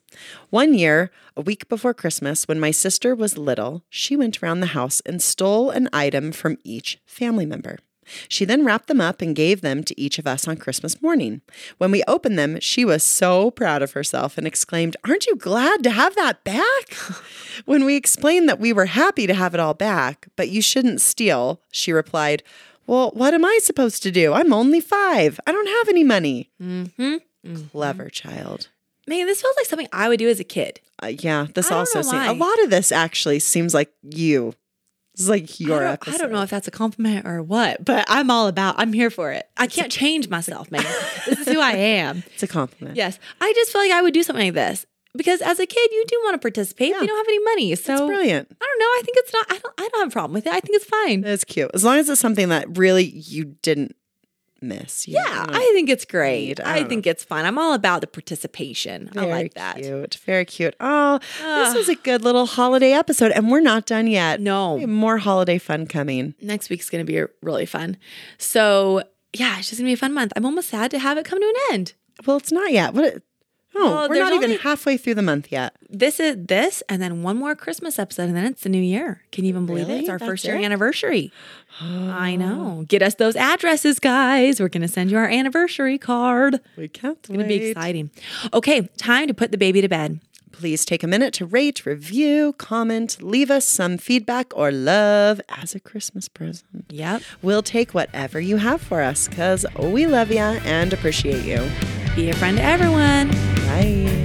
[SPEAKER 1] One year, a week before Christmas, when my sister was little, she went around the house and stole an item from each family member. She then wrapped them up and gave them to each of us on Christmas morning. When we opened them, she was so proud of herself and exclaimed, Aren't you glad to have that back? [laughs] when we explained that we were happy to have it all back, but you shouldn't steal, she replied, Well, what am I supposed to do? I'm only five. I don't have any money. Mm-hmm. Clever child.
[SPEAKER 2] Man, this feels like something I would do as a kid.
[SPEAKER 1] Uh, yeah, this also seems a lot of this actually seems like you. Is like your
[SPEAKER 2] I don't. I don't know if that's a compliment or what, but I'm all about. I'm here for it. I can't change myself, man. [laughs] this is who I am.
[SPEAKER 1] It's a compliment.
[SPEAKER 2] Yes, I just feel like I would do something like this because as a kid, you do want to participate. but You don't have any money, so
[SPEAKER 1] It's brilliant.
[SPEAKER 2] I don't know. I think it's not. I don't. I don't have a problem with it. I think it's fine.
[SPEAKER 1] It's cute. As long as it's something that really you didn't miss. You
[SPEAKER 2] Yeah,
[SPEAKER 1] don't
[SPEAKER 2] I think it's great.
[SPEAKER 1] I
[SPEAKER 2] I,
[SPEAKER 1] don't
[SPEAKER 2] think it's fun. I'm all about the participation. I like that.
[SPEAKER 1] Cute. Very cute. Oh, this ah. was a good little holiday episode, and we're not done yet.
[SPEAKER 2] No.
[SPEAKER 1] More holiday fun coming.
[SPEAKER 2] Next week's going to be really fun. So, yeah, it's just going to be a fun month. I'm almost sad to have it come to an end.
[SPEAKER 1] Well, it's not yet. What? Oh,
[SPEAKER 2] Well,
[SPEAKER 1] we're not even halfway through the month yet.
[SPEAKER 2] This is this, and then one more Christmas episode, and then it's the new year. Can you even believe it? It's our
[SPEAKER 1] That's
[SPEAKER 2] first year
[SPEAKER 1] it?
[SPEAKER 2] anniversary. I [gasps] know. Get us those addresses, guys. We're going to send you our anniversary card.
[SPEAKER 1] We can't.
[SPEAKER 2] It's going to be exciting. Okay, time to put the baby to bed.
[SPEAKER 1] Please take a minute to rate, review, comment, leave us some feedback or love as a Christmas present.
[SPEAKER 2] Yep.
[SPEAKER 1] We'll take whatever you have for us because we love you and appreciate you.
[SPEAKER 2] Be a friend to everyone.
[SPEAKER 1] Bye.